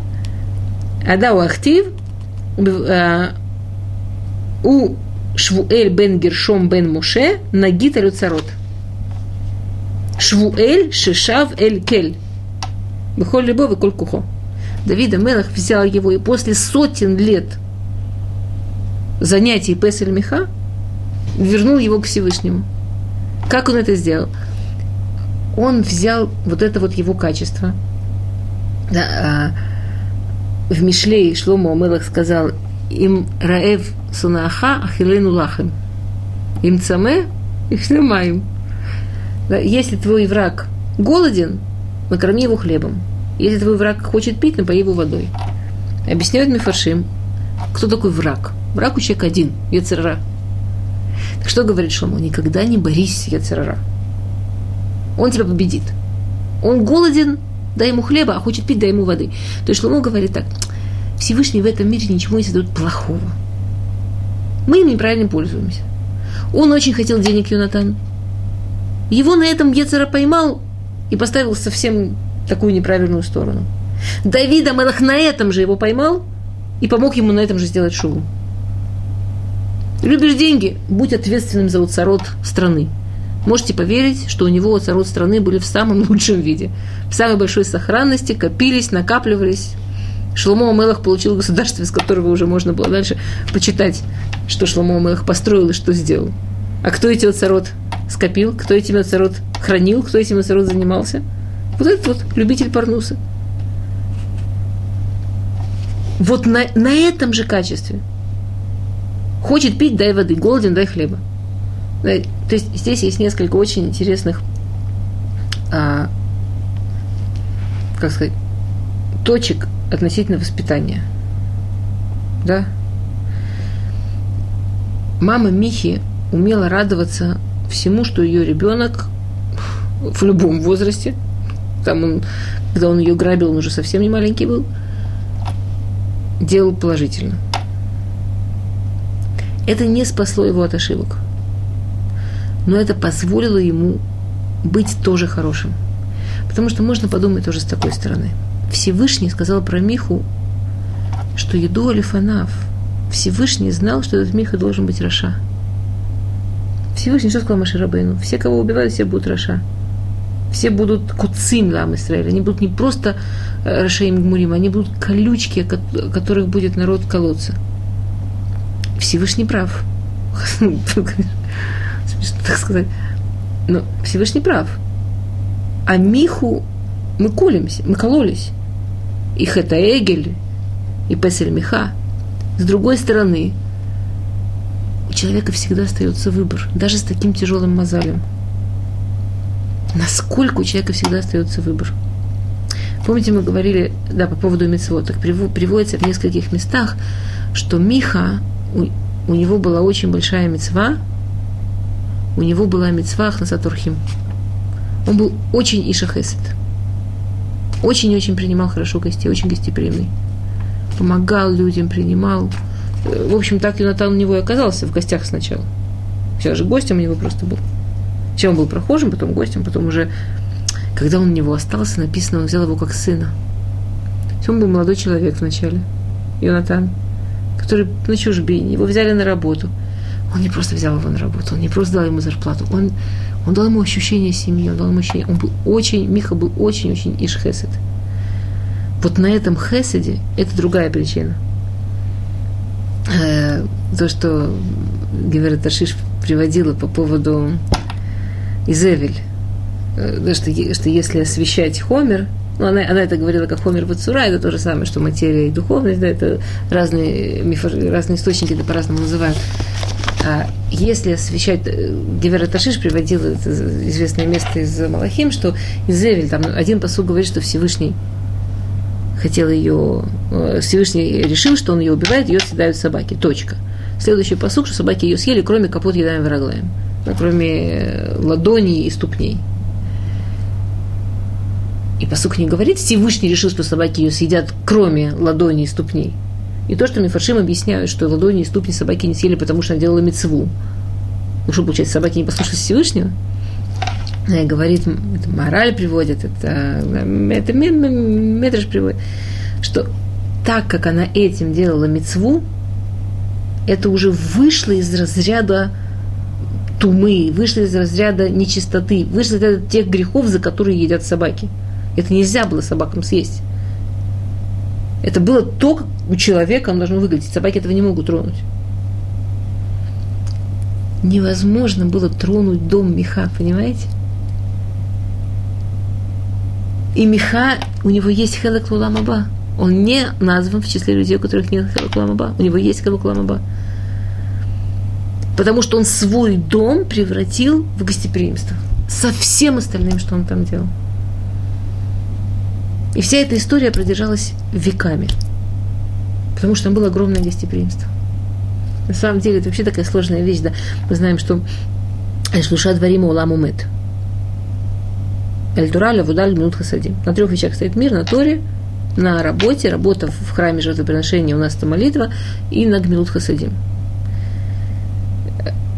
Адау Ахтив э, у Швуэль бен Гершом бен Муше Нагит Алюцарот. Швуэль Шишав Эль Кель. Бехоль любовь и коль кухо. Давида Мелах взял его и после сотен лет занятий Песель Меха вернул его к Всевышнему. Как он это сделал? Он взял вот это вот его качество. Да, а, в Мишлей Шломо Мелах сказал, им раев сунаха ахилену лахем. Им цаме их снимаем. Если твой враг голоден, накорми его хлебом. Если твой враг хочет пить, напои его водой. Объясняют Мифаршим, кто такой враг. Враг у человека один, Яцерара. Так что говорит Шломо? Никогда не борись с Яцерара. Он тебя победит. Он голоден, дай ему хлеба, а хочет пить, дай ему воды. То есть Шломо говорит так, Всевышний в этом мире ничего не создает плохого. Мы им неправильно пользуемся. Он очень хотел денег Юнатан. Его на этом Ецера поймал и поставил совсем такую неправильную сторону. Давида Мелах на этом же его поймал и помог ему на этом же сделать шуву. Любишь деньги, будь ответственным за уцарот страны. Можете поверить, что у него уцарот страны были в самом лучшем виде. В самой большой сохранности, копились, накапливались. Шломо Мелах получил государство, из которого уже можно было дальше почитать, что Шломо Мелах построил и что сделал. А кто эти оцарот скопил, кто этим оцарот хранил, кто этим оцарот занимался – вот этот вот любитель порнуса. Вот на, на этом же качестве. Хочет пить, дай воды. Голоден, дай хлеба. То есть здесь есть несколько очень интересных, а, как сказать, точек относительно воспитания. Да? Мама Михи умела радоваться всему, что ее ребенок в любом возрасте – там он, когда он ее грабил, он уже совсем не маленький был, делал положительно. Это не спасло его от ошибок. Но это позволило ему быть тоже хорошим. Потому что можно подумать тоже с такой стороны. Всевышний сказал про Миху, что ידוע לפניו. Всевышний знал, что этот Миха должен быть רשע. Всевышний что сказал Моше Рабейну? Все, кого убивают, все будут רשע все будут קוצים לעם Израиля. Они будут не просто э, רשעים גמורים, они будут колючки, от которых будет народ колоться. Всевышний прав. Смешно так сказать. Но Всевышний прав. А Миху мы колемся, мы кололись. И это Эгель, и Песель Миха. С другой стороны, у человека всегда остается выбор, даже с таким тяжелым мозалем – насколько у человека всегда остается выбор. Помните, мы говорили, да, по поводу мецвод, так приводится в нескольких местах, что Миха, у, у него была очень большая мецва, у него была мецва Ахнасатурхим. Он был очень ишахесет. Очень-очень принимал хорошо гостей, очень гостеприимный. Помогал людям, принимал. В общем, так Юнатан у него и оказался в гостях сначала. Сейчас же гостем у него просто был. Сначала он был прохожим, потом гостем, потом уже, когда он у него остался, написано, он взял его как сына. Он был молодой человек вначале, Йонатан, который на чужбине, его взяли на работу. Он не просто взял его на работу, он не просто дал ему зарплату, он, он дал ему ощущение семьи, он дал ему ощущение, он был очень, Миха был очень-очень иш-хесед. Вот на этом хеседе, это другая причина. Э, то, что Гевера Ташиш приводила по поводу Изевель, э, что, что если освещать Хомер, ну, она, она это говорила как Хомер Вацура, это то же самое, что материя и духовность, да, это разные, мифо, разные источники это по-разному называют. А если освещать, э, Гевера Ташиш приводил это известное место из Малахим, что Изевель, там один посуд говорит, что Всевышний хотел ее, э, Всевышний решил, что он ее убивает, ее съедают собаки. Точка. Следующий посук, что собаки ее съели, кроме капот едаем враглаем. Кроме э, ладоней и ступней. И посук не говорит, Всевышний решил, что собаки ее съедят, кроме ладоней и ступней. И то, что Мифаршим объясняют, что ладони и ступни собаки не съели, потому что она делала мецву. Ну что, получается, собаки не послушались Всевышнего? Э, говорит, это мораль приводит, это, это Медраж приводит, что так как она этим делала мецву, это уже вышло из разряда тумы, вышло из разряда нечистоты, вышло из разряда тех грехов, за которые едят собаки. Это нельзя было собакам съесть. Это было то, как у человека он должно выглядеть. Собаки этого не могут тронуть. Невозможно было тронуть дом меха, понимаете? И Миха, у него есть Хелек Луламаба. Он не назван в числе людей, у которых нет Хелек Луламаба. У него есть Хелек Луламаба. Потому что он свой дом превратил в гостеприимство. Со всем остальным, что он там делал. И вся эта история продержалась веками. Потому что там было огромное гостеприимство. На самом деле, это вообще такая сложная вещь, да. Мы знаем, что Шлуша Дварима Уламу Мет. Эльтура, Лавудаль, Минут Хасадим. На трех вещах стоит мир, на Торе, на работе, работа в храме жертвоприношения, у нас это молитва, и на Гмилут Хасадим.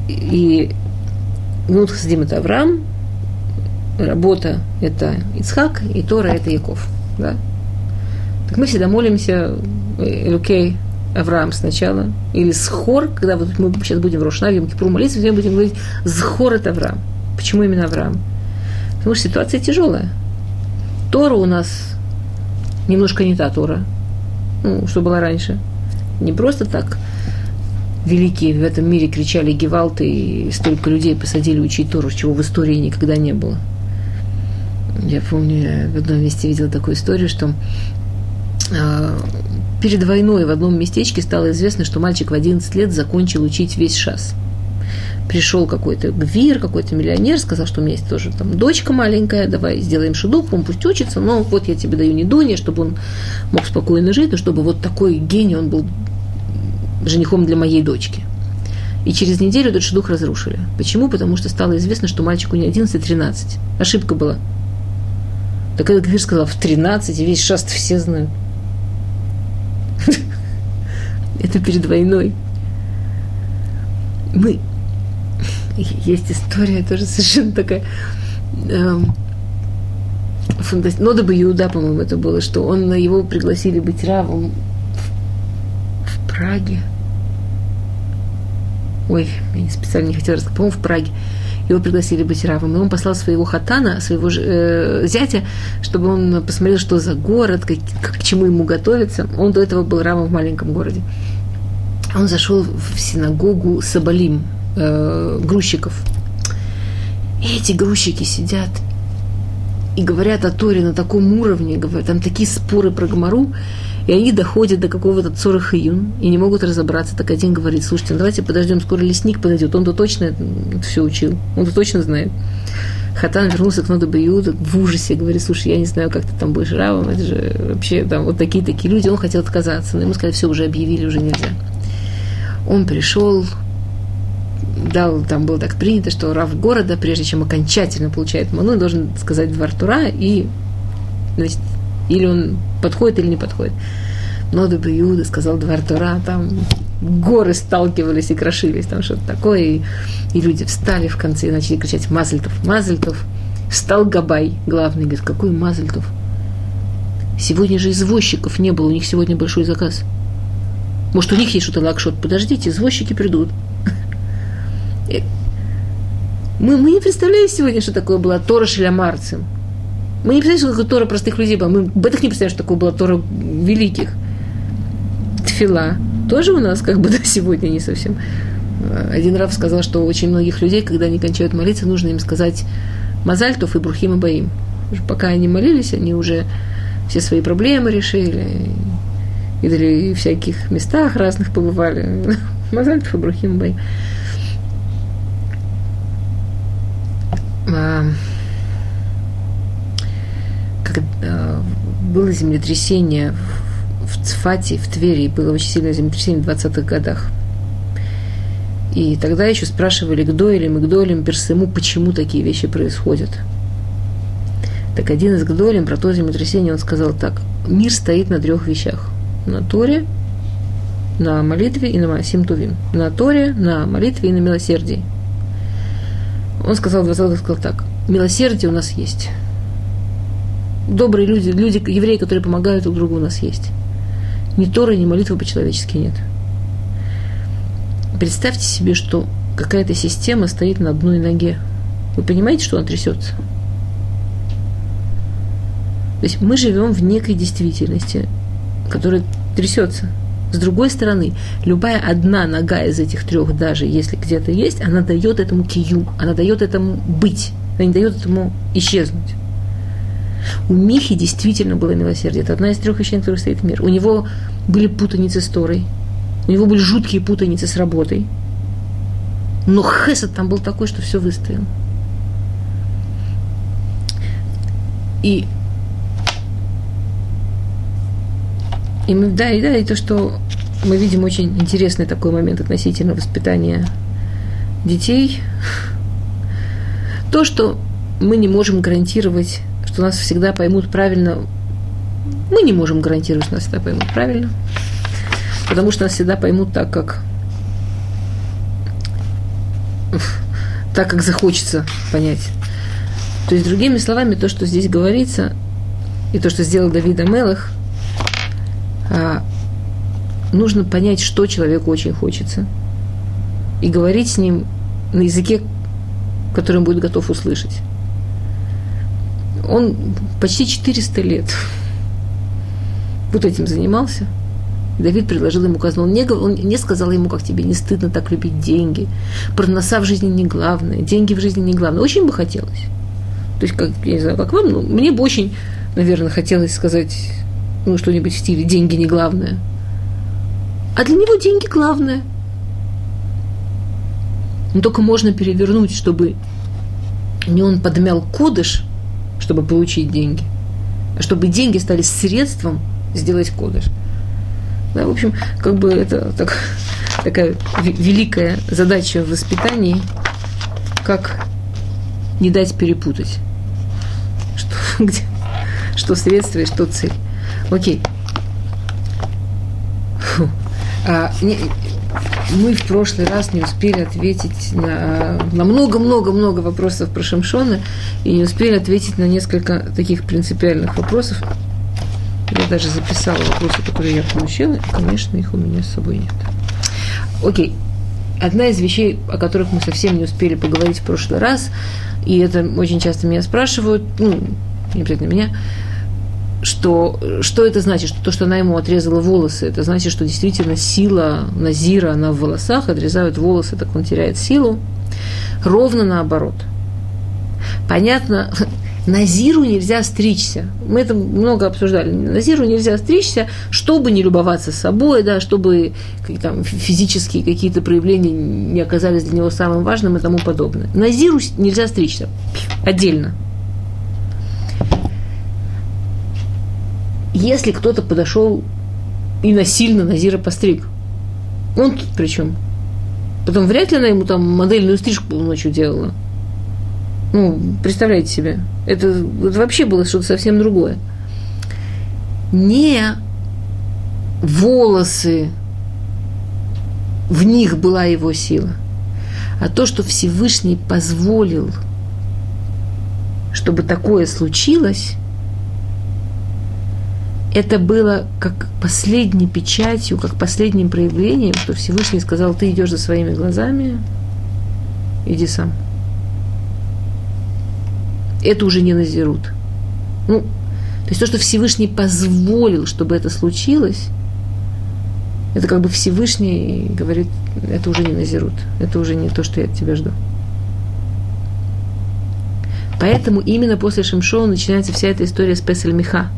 И Гмилут Хасадим – это Авраам, работа – это Ицхак, и Тора – это Яков. Да? Так мы всегда молимся Элюкей Авраам сначала, или Схор, когда вот мы сейчас будем в Рошнаве, в Кипру молиться, мы будем говорить Схор – это Авраам. Почему именно Авраам? Потому что ситуация тяжелая. Тора у нас немножко не та Тора, ну, что была раньше. Не просто так великие в этом мире кричали Гевалты, и столько людей посадили учить Тору, чего в истории никогда не было. Я помню, я в одном месте видела такую историю, что э, перед войной в одном местечке стало известно, что мальчик в 11 лет закончил учить весь шас пришел какой-то гвир, какой-то миллионер, сказал, что у меня есть тоже там дочка маленькая, давай сделаем шедух, он пусть учится, но вот я тебе даю не Дуня, чтобы он мог спокойно жить, но чтобы вот такой гений он был женихом для моей дочки. И через неделю этот шедух разрушили. Почему? Потому что стало известно, что мальчику не 11, а 13. Ошибка была. Так этот гвир сказал, в 13, весь шаст все знают. Это перед войной. Мы есть история тоже совершенно такая эм, фантаст... Нода бы Иуда, по-моему, это было, что он его пригласили быть равом в Праге. Ой, я специально не хотела рассказать, по-моему, в Праге. Его пригласили быть равом. И он послал своего хатана, своего э, зятя, чтобы он посмотрел, что за город, как, к чему ему готовиться. Он до этого был равом в маленьком городе. Он зашел в синагогу Сабалим, э, грузчиков. И эти грузчики сидят и говорят о Торе на таком уровне, говорят, там такие споры про Гамару, и они доходят до какого-то Цора Хаюн и не могут разобраться. Так один говорит, слушайте, ну давайте подождем, скоро лесник подойдет, он-то точно все учил, он-то точно знает. Хатан вернулся к Ноду в ужасе, говорит, слушай, я не знаю, как ты там будешь равом, это же вообще там вот такие-такие люди, он хотел отказаться, но ему сказали, все, уже объявили, уже нельзя. Он пришел, дал, там было так принято, что рав города, прежде чем окончательно получает ману, должен сказать двор Тура, и значит, или он подходит, или не подходит. Но Иуда сказал двор Тура, там горы сталкивались и крошились, там что-то такое, и, и люди встали в конце и начали кричать «Мазельтов! Мазельтов!» Встал Габай, главный, говорит, какой Мазельтов? Сегодня же извозчиков не было, у них сегодня большой заказ. Может, у них есть что-то лакшот. Подождите, извозчики придут. Мы, мы не представляем сегодня, что такое была Тора Шелямарцем. Мы не представляем, что Тора простых людей была. Мы в этом не представляем, что такое была Тора великих. Тфила тоже у нас как бы до сегодня не совсем. Один Рав сказал, что очень многих людей, когда они кончают молиться, нужно им сказать Мазальтов и Брухима Баим. Пока они молились, они уже все свои проблемы решили, или в всяких местах разных побывали. Мазальтов и Брухима Баим. А, когда было землетрясение в Цфате, в Твери, было очень сильное землетрясение в 20-х годах. И тогда еще спрашивали Гдойлем и Гдойлем Персему, почему такие вещи происходят. Так один из Гдойлем про то землетрясение, он сказал так, мир стоит на трех вещах. На Торе, на молитве и на Симтувим. На Торе, на молитве и на милосердии. Он сказал, 20 сказал так, милосердие у нас есть. Добрые люди, люди, евреи, которые помогают друг другу, у нас есть. Ни Торы, ни молитвы по-человечески нет. Представьте себе, что какая-то система стоит на одной ноге. Вы понимаете, что она трясется? То есть мы живем в некой действительности, которая трясется. С другой стороны, любая одна нога из этих трех, даже если где-то есть, она дает этому кию, она дает этому быть, она не дает этому исчезнуть. У Михи действительно было милосердие. Это одна из трех вещей, на которых стоит мир. У него были путаницы с Торой, у него были жуткие путаницы с работой. Но Хесед там был такой, что все выстоял. И И мы, да, и да, и то, что мы видим очень интересный такой момент относительно воспитания детей. То, что мы не можем гарантировать, что нас всегда поймут правильно, мы не можем гарантировать, что нас всегда поймут правильно, потому что нас всегда поймут так, как так, как захочется понять. То есть, другими словами, то, что здесь говорится, и то, что сделал Давид Амелах – а, нужно понять, что человеку очень хочется, и говорить с ним на языке, который он будет готов услышать. Он почти 400 лет вот этим занимался. Давид предложил ему казну. Он не, он не сказал ему, как тебе не стыдно так любить деньги. Проноса в жизни не главное, деньги в жизни не главное. Очень бы хотелось. То есть, как, я не знаю, как вам, но мне бы очень, наверное, хотелось сказать ну, что-нибудь в стиле «деньги не главное». А для него деньги главное. Но только можно перевернуть, чтобы не он подмял кодыш, чтобы получить деньги, чтобы деньги стали средством сделать кодыш. Да, в общем, как бы это так, такая великая задача в воспитании, как не дать перепутать, что, где, что средство и что цель. Окей. Фу. А, не, мы в прошлый раз не успели ответить на, на много-много-много вопросов про Шамшона и не успели ответить на несколько таких принципиальных вопросов. Я даже записала вопросы, которые я получила, и, конечно, их у меня с собой нет. Окей. Одна из вещей, о которых мы совсем не успели поговорить в прошлый раз, и это очень часто меня спрашивают, ну, не обязательно меня, что, что это значит? Что то, что она ему отрезала волосы, это значит, что действительно сила Назира, она в волосах, отрезают волосы, так он теряет силу. Ровно наоборот. Понятно, Назиру нельзя стричься. Мы это много обсуждали. Назиру нельзя стричься, чтобы не любоваться собой, да, чтобы там, физические какие-то проявления не оказались для него самым важным и тому подобное. Назиру нельзя стричься отдельно. Если кто-то подошел и насильно Назира постриг, он тут при чем? Потом вряд ли она ему там модельную стрижку ночью делала. Ну, представляете себе. Это, это вообще было что-то совсем другое. Не волосы, в них была его сила, а то, что Всевышний позволил, чтобы такое случилось, это было как последней печатью, как последним проявлением, что Всевышний сказал, ты идешь за своими глазами, иди сам. это уже не назирут. Ну, то есть то, что Всевышний позволил, чтобы это случилось, это как бы Всевышний говорит, это уже не назирут, это уже не то, что я от тебя жду. Поэтому именно после Шимшона начинается вся эта история с Песель Миха.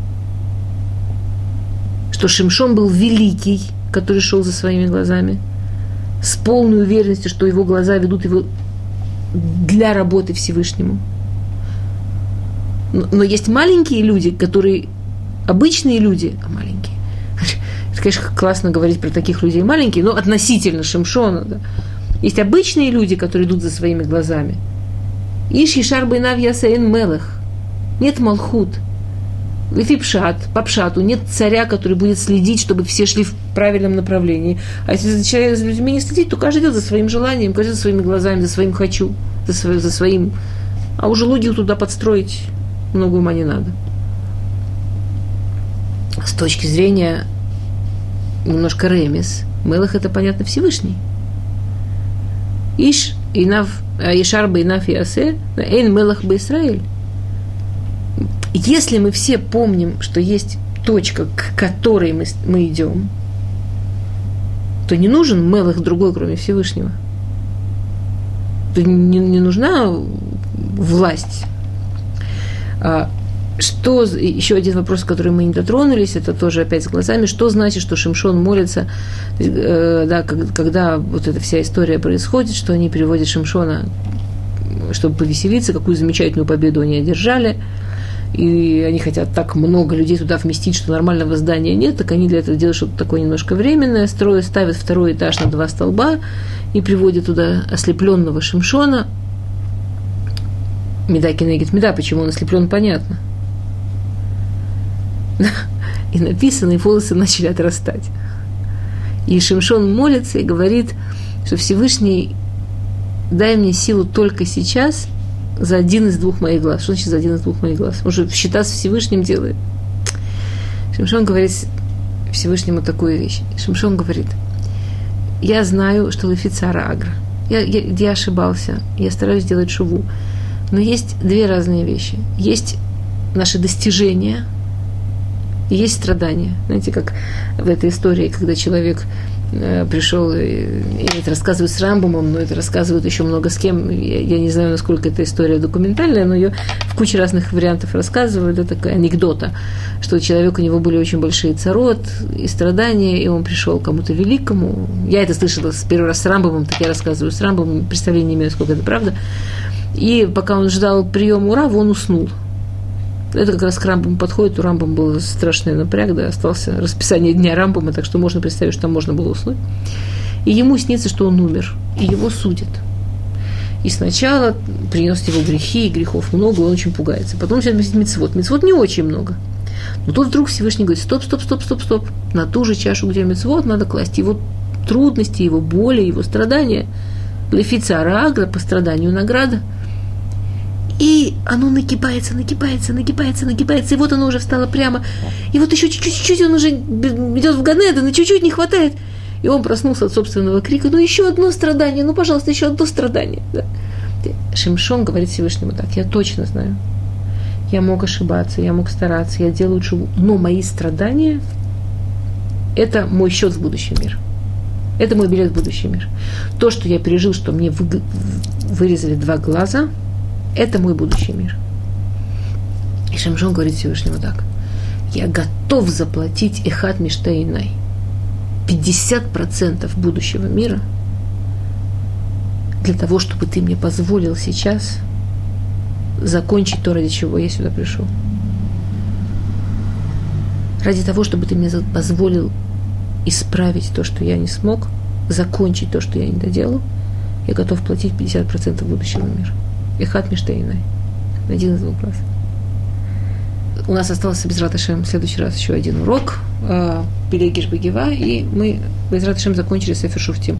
Что Шимшон был великий, который шел за своими глазами, с полной уверенностью, что его глаза ведут его для работы Всевышнему. Но, есть маленькие люди, которые обычные люди, а маленькие. Это, конечно, классно говорить про таких людей маленькие, но относительно Шимшона. Да. Есть обычные люди, которые идут за своими глазами – Иш Ишар Байнав Ясаин Мелах. Нет Малхут. Лефипшат, по пшату, нет царя, который будет следить, чтобы все шли в правильном направлении. А если человек за людьми не следит, то каждый идет за своим желанием, каждый за своими глазами, за своим хочу, за, свой, за своим. А уже логику туда подстроить много ума не надо. С точки зрения немножко ремес, Мелах это понятно Всевышний. Иш Инав Ешар Бейнаф Ясе, Эйн Мелах Бейсраэль. Если мы все помним, что есть точка, к которой мы, мы идем, то не нужен Мелах другой, кроме Всевышнего. То не, не нужна власть. А, что, еще один вопрос, который мы не дотронулись, это тоже опять с глазами, что значит, что Шимшон молится, э, да, когда вот эта вся история происходит, что они переводят Шимшона, чтобы повеселиться, какую замечательную победу они одержали, и они хотят так много людей туда вместить, что нормального здания нет, так они для этого делают что-то такое немножко временное, строят, ставят второй этаж на два столба и приводят туда ослепленного Шимшона, Меда кинегит меда, почему он ослеплен, понятно. И написано, и волосы начали отрастать. И Шимшон молится и говорит, что Всевышний дай мне силу только сейчас за один из двух моих глаз. Что значит за один из двух моих глаз? Он же счета с Всевышним делает. Шимшон говорит Всевышнему такую вещь. Шимшон говорит, я знаю, что Лефицара Агра. Я, я, я ошибался, я стараюсь делать шуву. Но есть две разные вещи. Есть наши достижения – и есть страдания. Знаете, как в этой истории, когда человек пришел, и, и это рассказывают с Рамбомом, но это рассказывают еще много с кем. Я, я не знаю, насколько эта история документальная, но ее в куче разных вариантов рассказывают. Это такая анекдота, что человек, у него были очень большие царот и страдания, и он пришел кому-то великому. Я это слышала с первый раз с Рамбомом, так я рассказываю с Рамбомом, представления не имею, сколько это правда. И пока он ждал приема Урава, он уснул. Это как раз к Рамбаму подходит. У Рамбам был страшный напряг, да, остался расписание дня Рамбама, так что можно представить, что там можно было уснуть. И ему снится, что он умер, и его судят. И сначала принес его грехи, и грехов много, он очень пугается. Потом начинает месить мецвод. Мецвод не очень много. Но тут вдруг Всевышний говорит, стоп, стоп, стоп, стоп, стоп. На ту же чашу, где мецвод, надо класть его трудности, его боли, его страдания. Лефица Арагра по страданию награда – и оно накипается, накипается, накипается, накипается, и вот оно уже встало прямо. И вот еще чуть-чуть, чуть он уже идет в Ганеда, но чуть-чуть не хватает. И он проснулся от собственного крика, ну еще одно страдание, ну, пожалуйста, еще одно страдание. Да. Шимшон говорит Всевышнему так, я точно знаю. Я мог ошибаться, я мог стараться, я делаю чего, но мои страдания – это мой счет в будущий мир. Это мой билет в будущий мир. То, что я пережил, что мне вы, вырезали два глаза – это мой будущий мир. И Шамшон говорит Всевышнему так. Я готов заплатить Эхат Миштейнай. 50% будущего мира для того, чтобы ты мне позволил сейчас закончить то, ради чего я сюда пришел. Ради того, чтобы ты мне позволил исправить то, что я не смог, закончить то, что я не доделал, я готов платить 50% будущего мира. Ихат Миштейной. Один из глаз. У нас остался без Раташем в следующий раз еще один урок. Пелегиш Багива, и мы без Раташем закончили Сефер Шуфтим.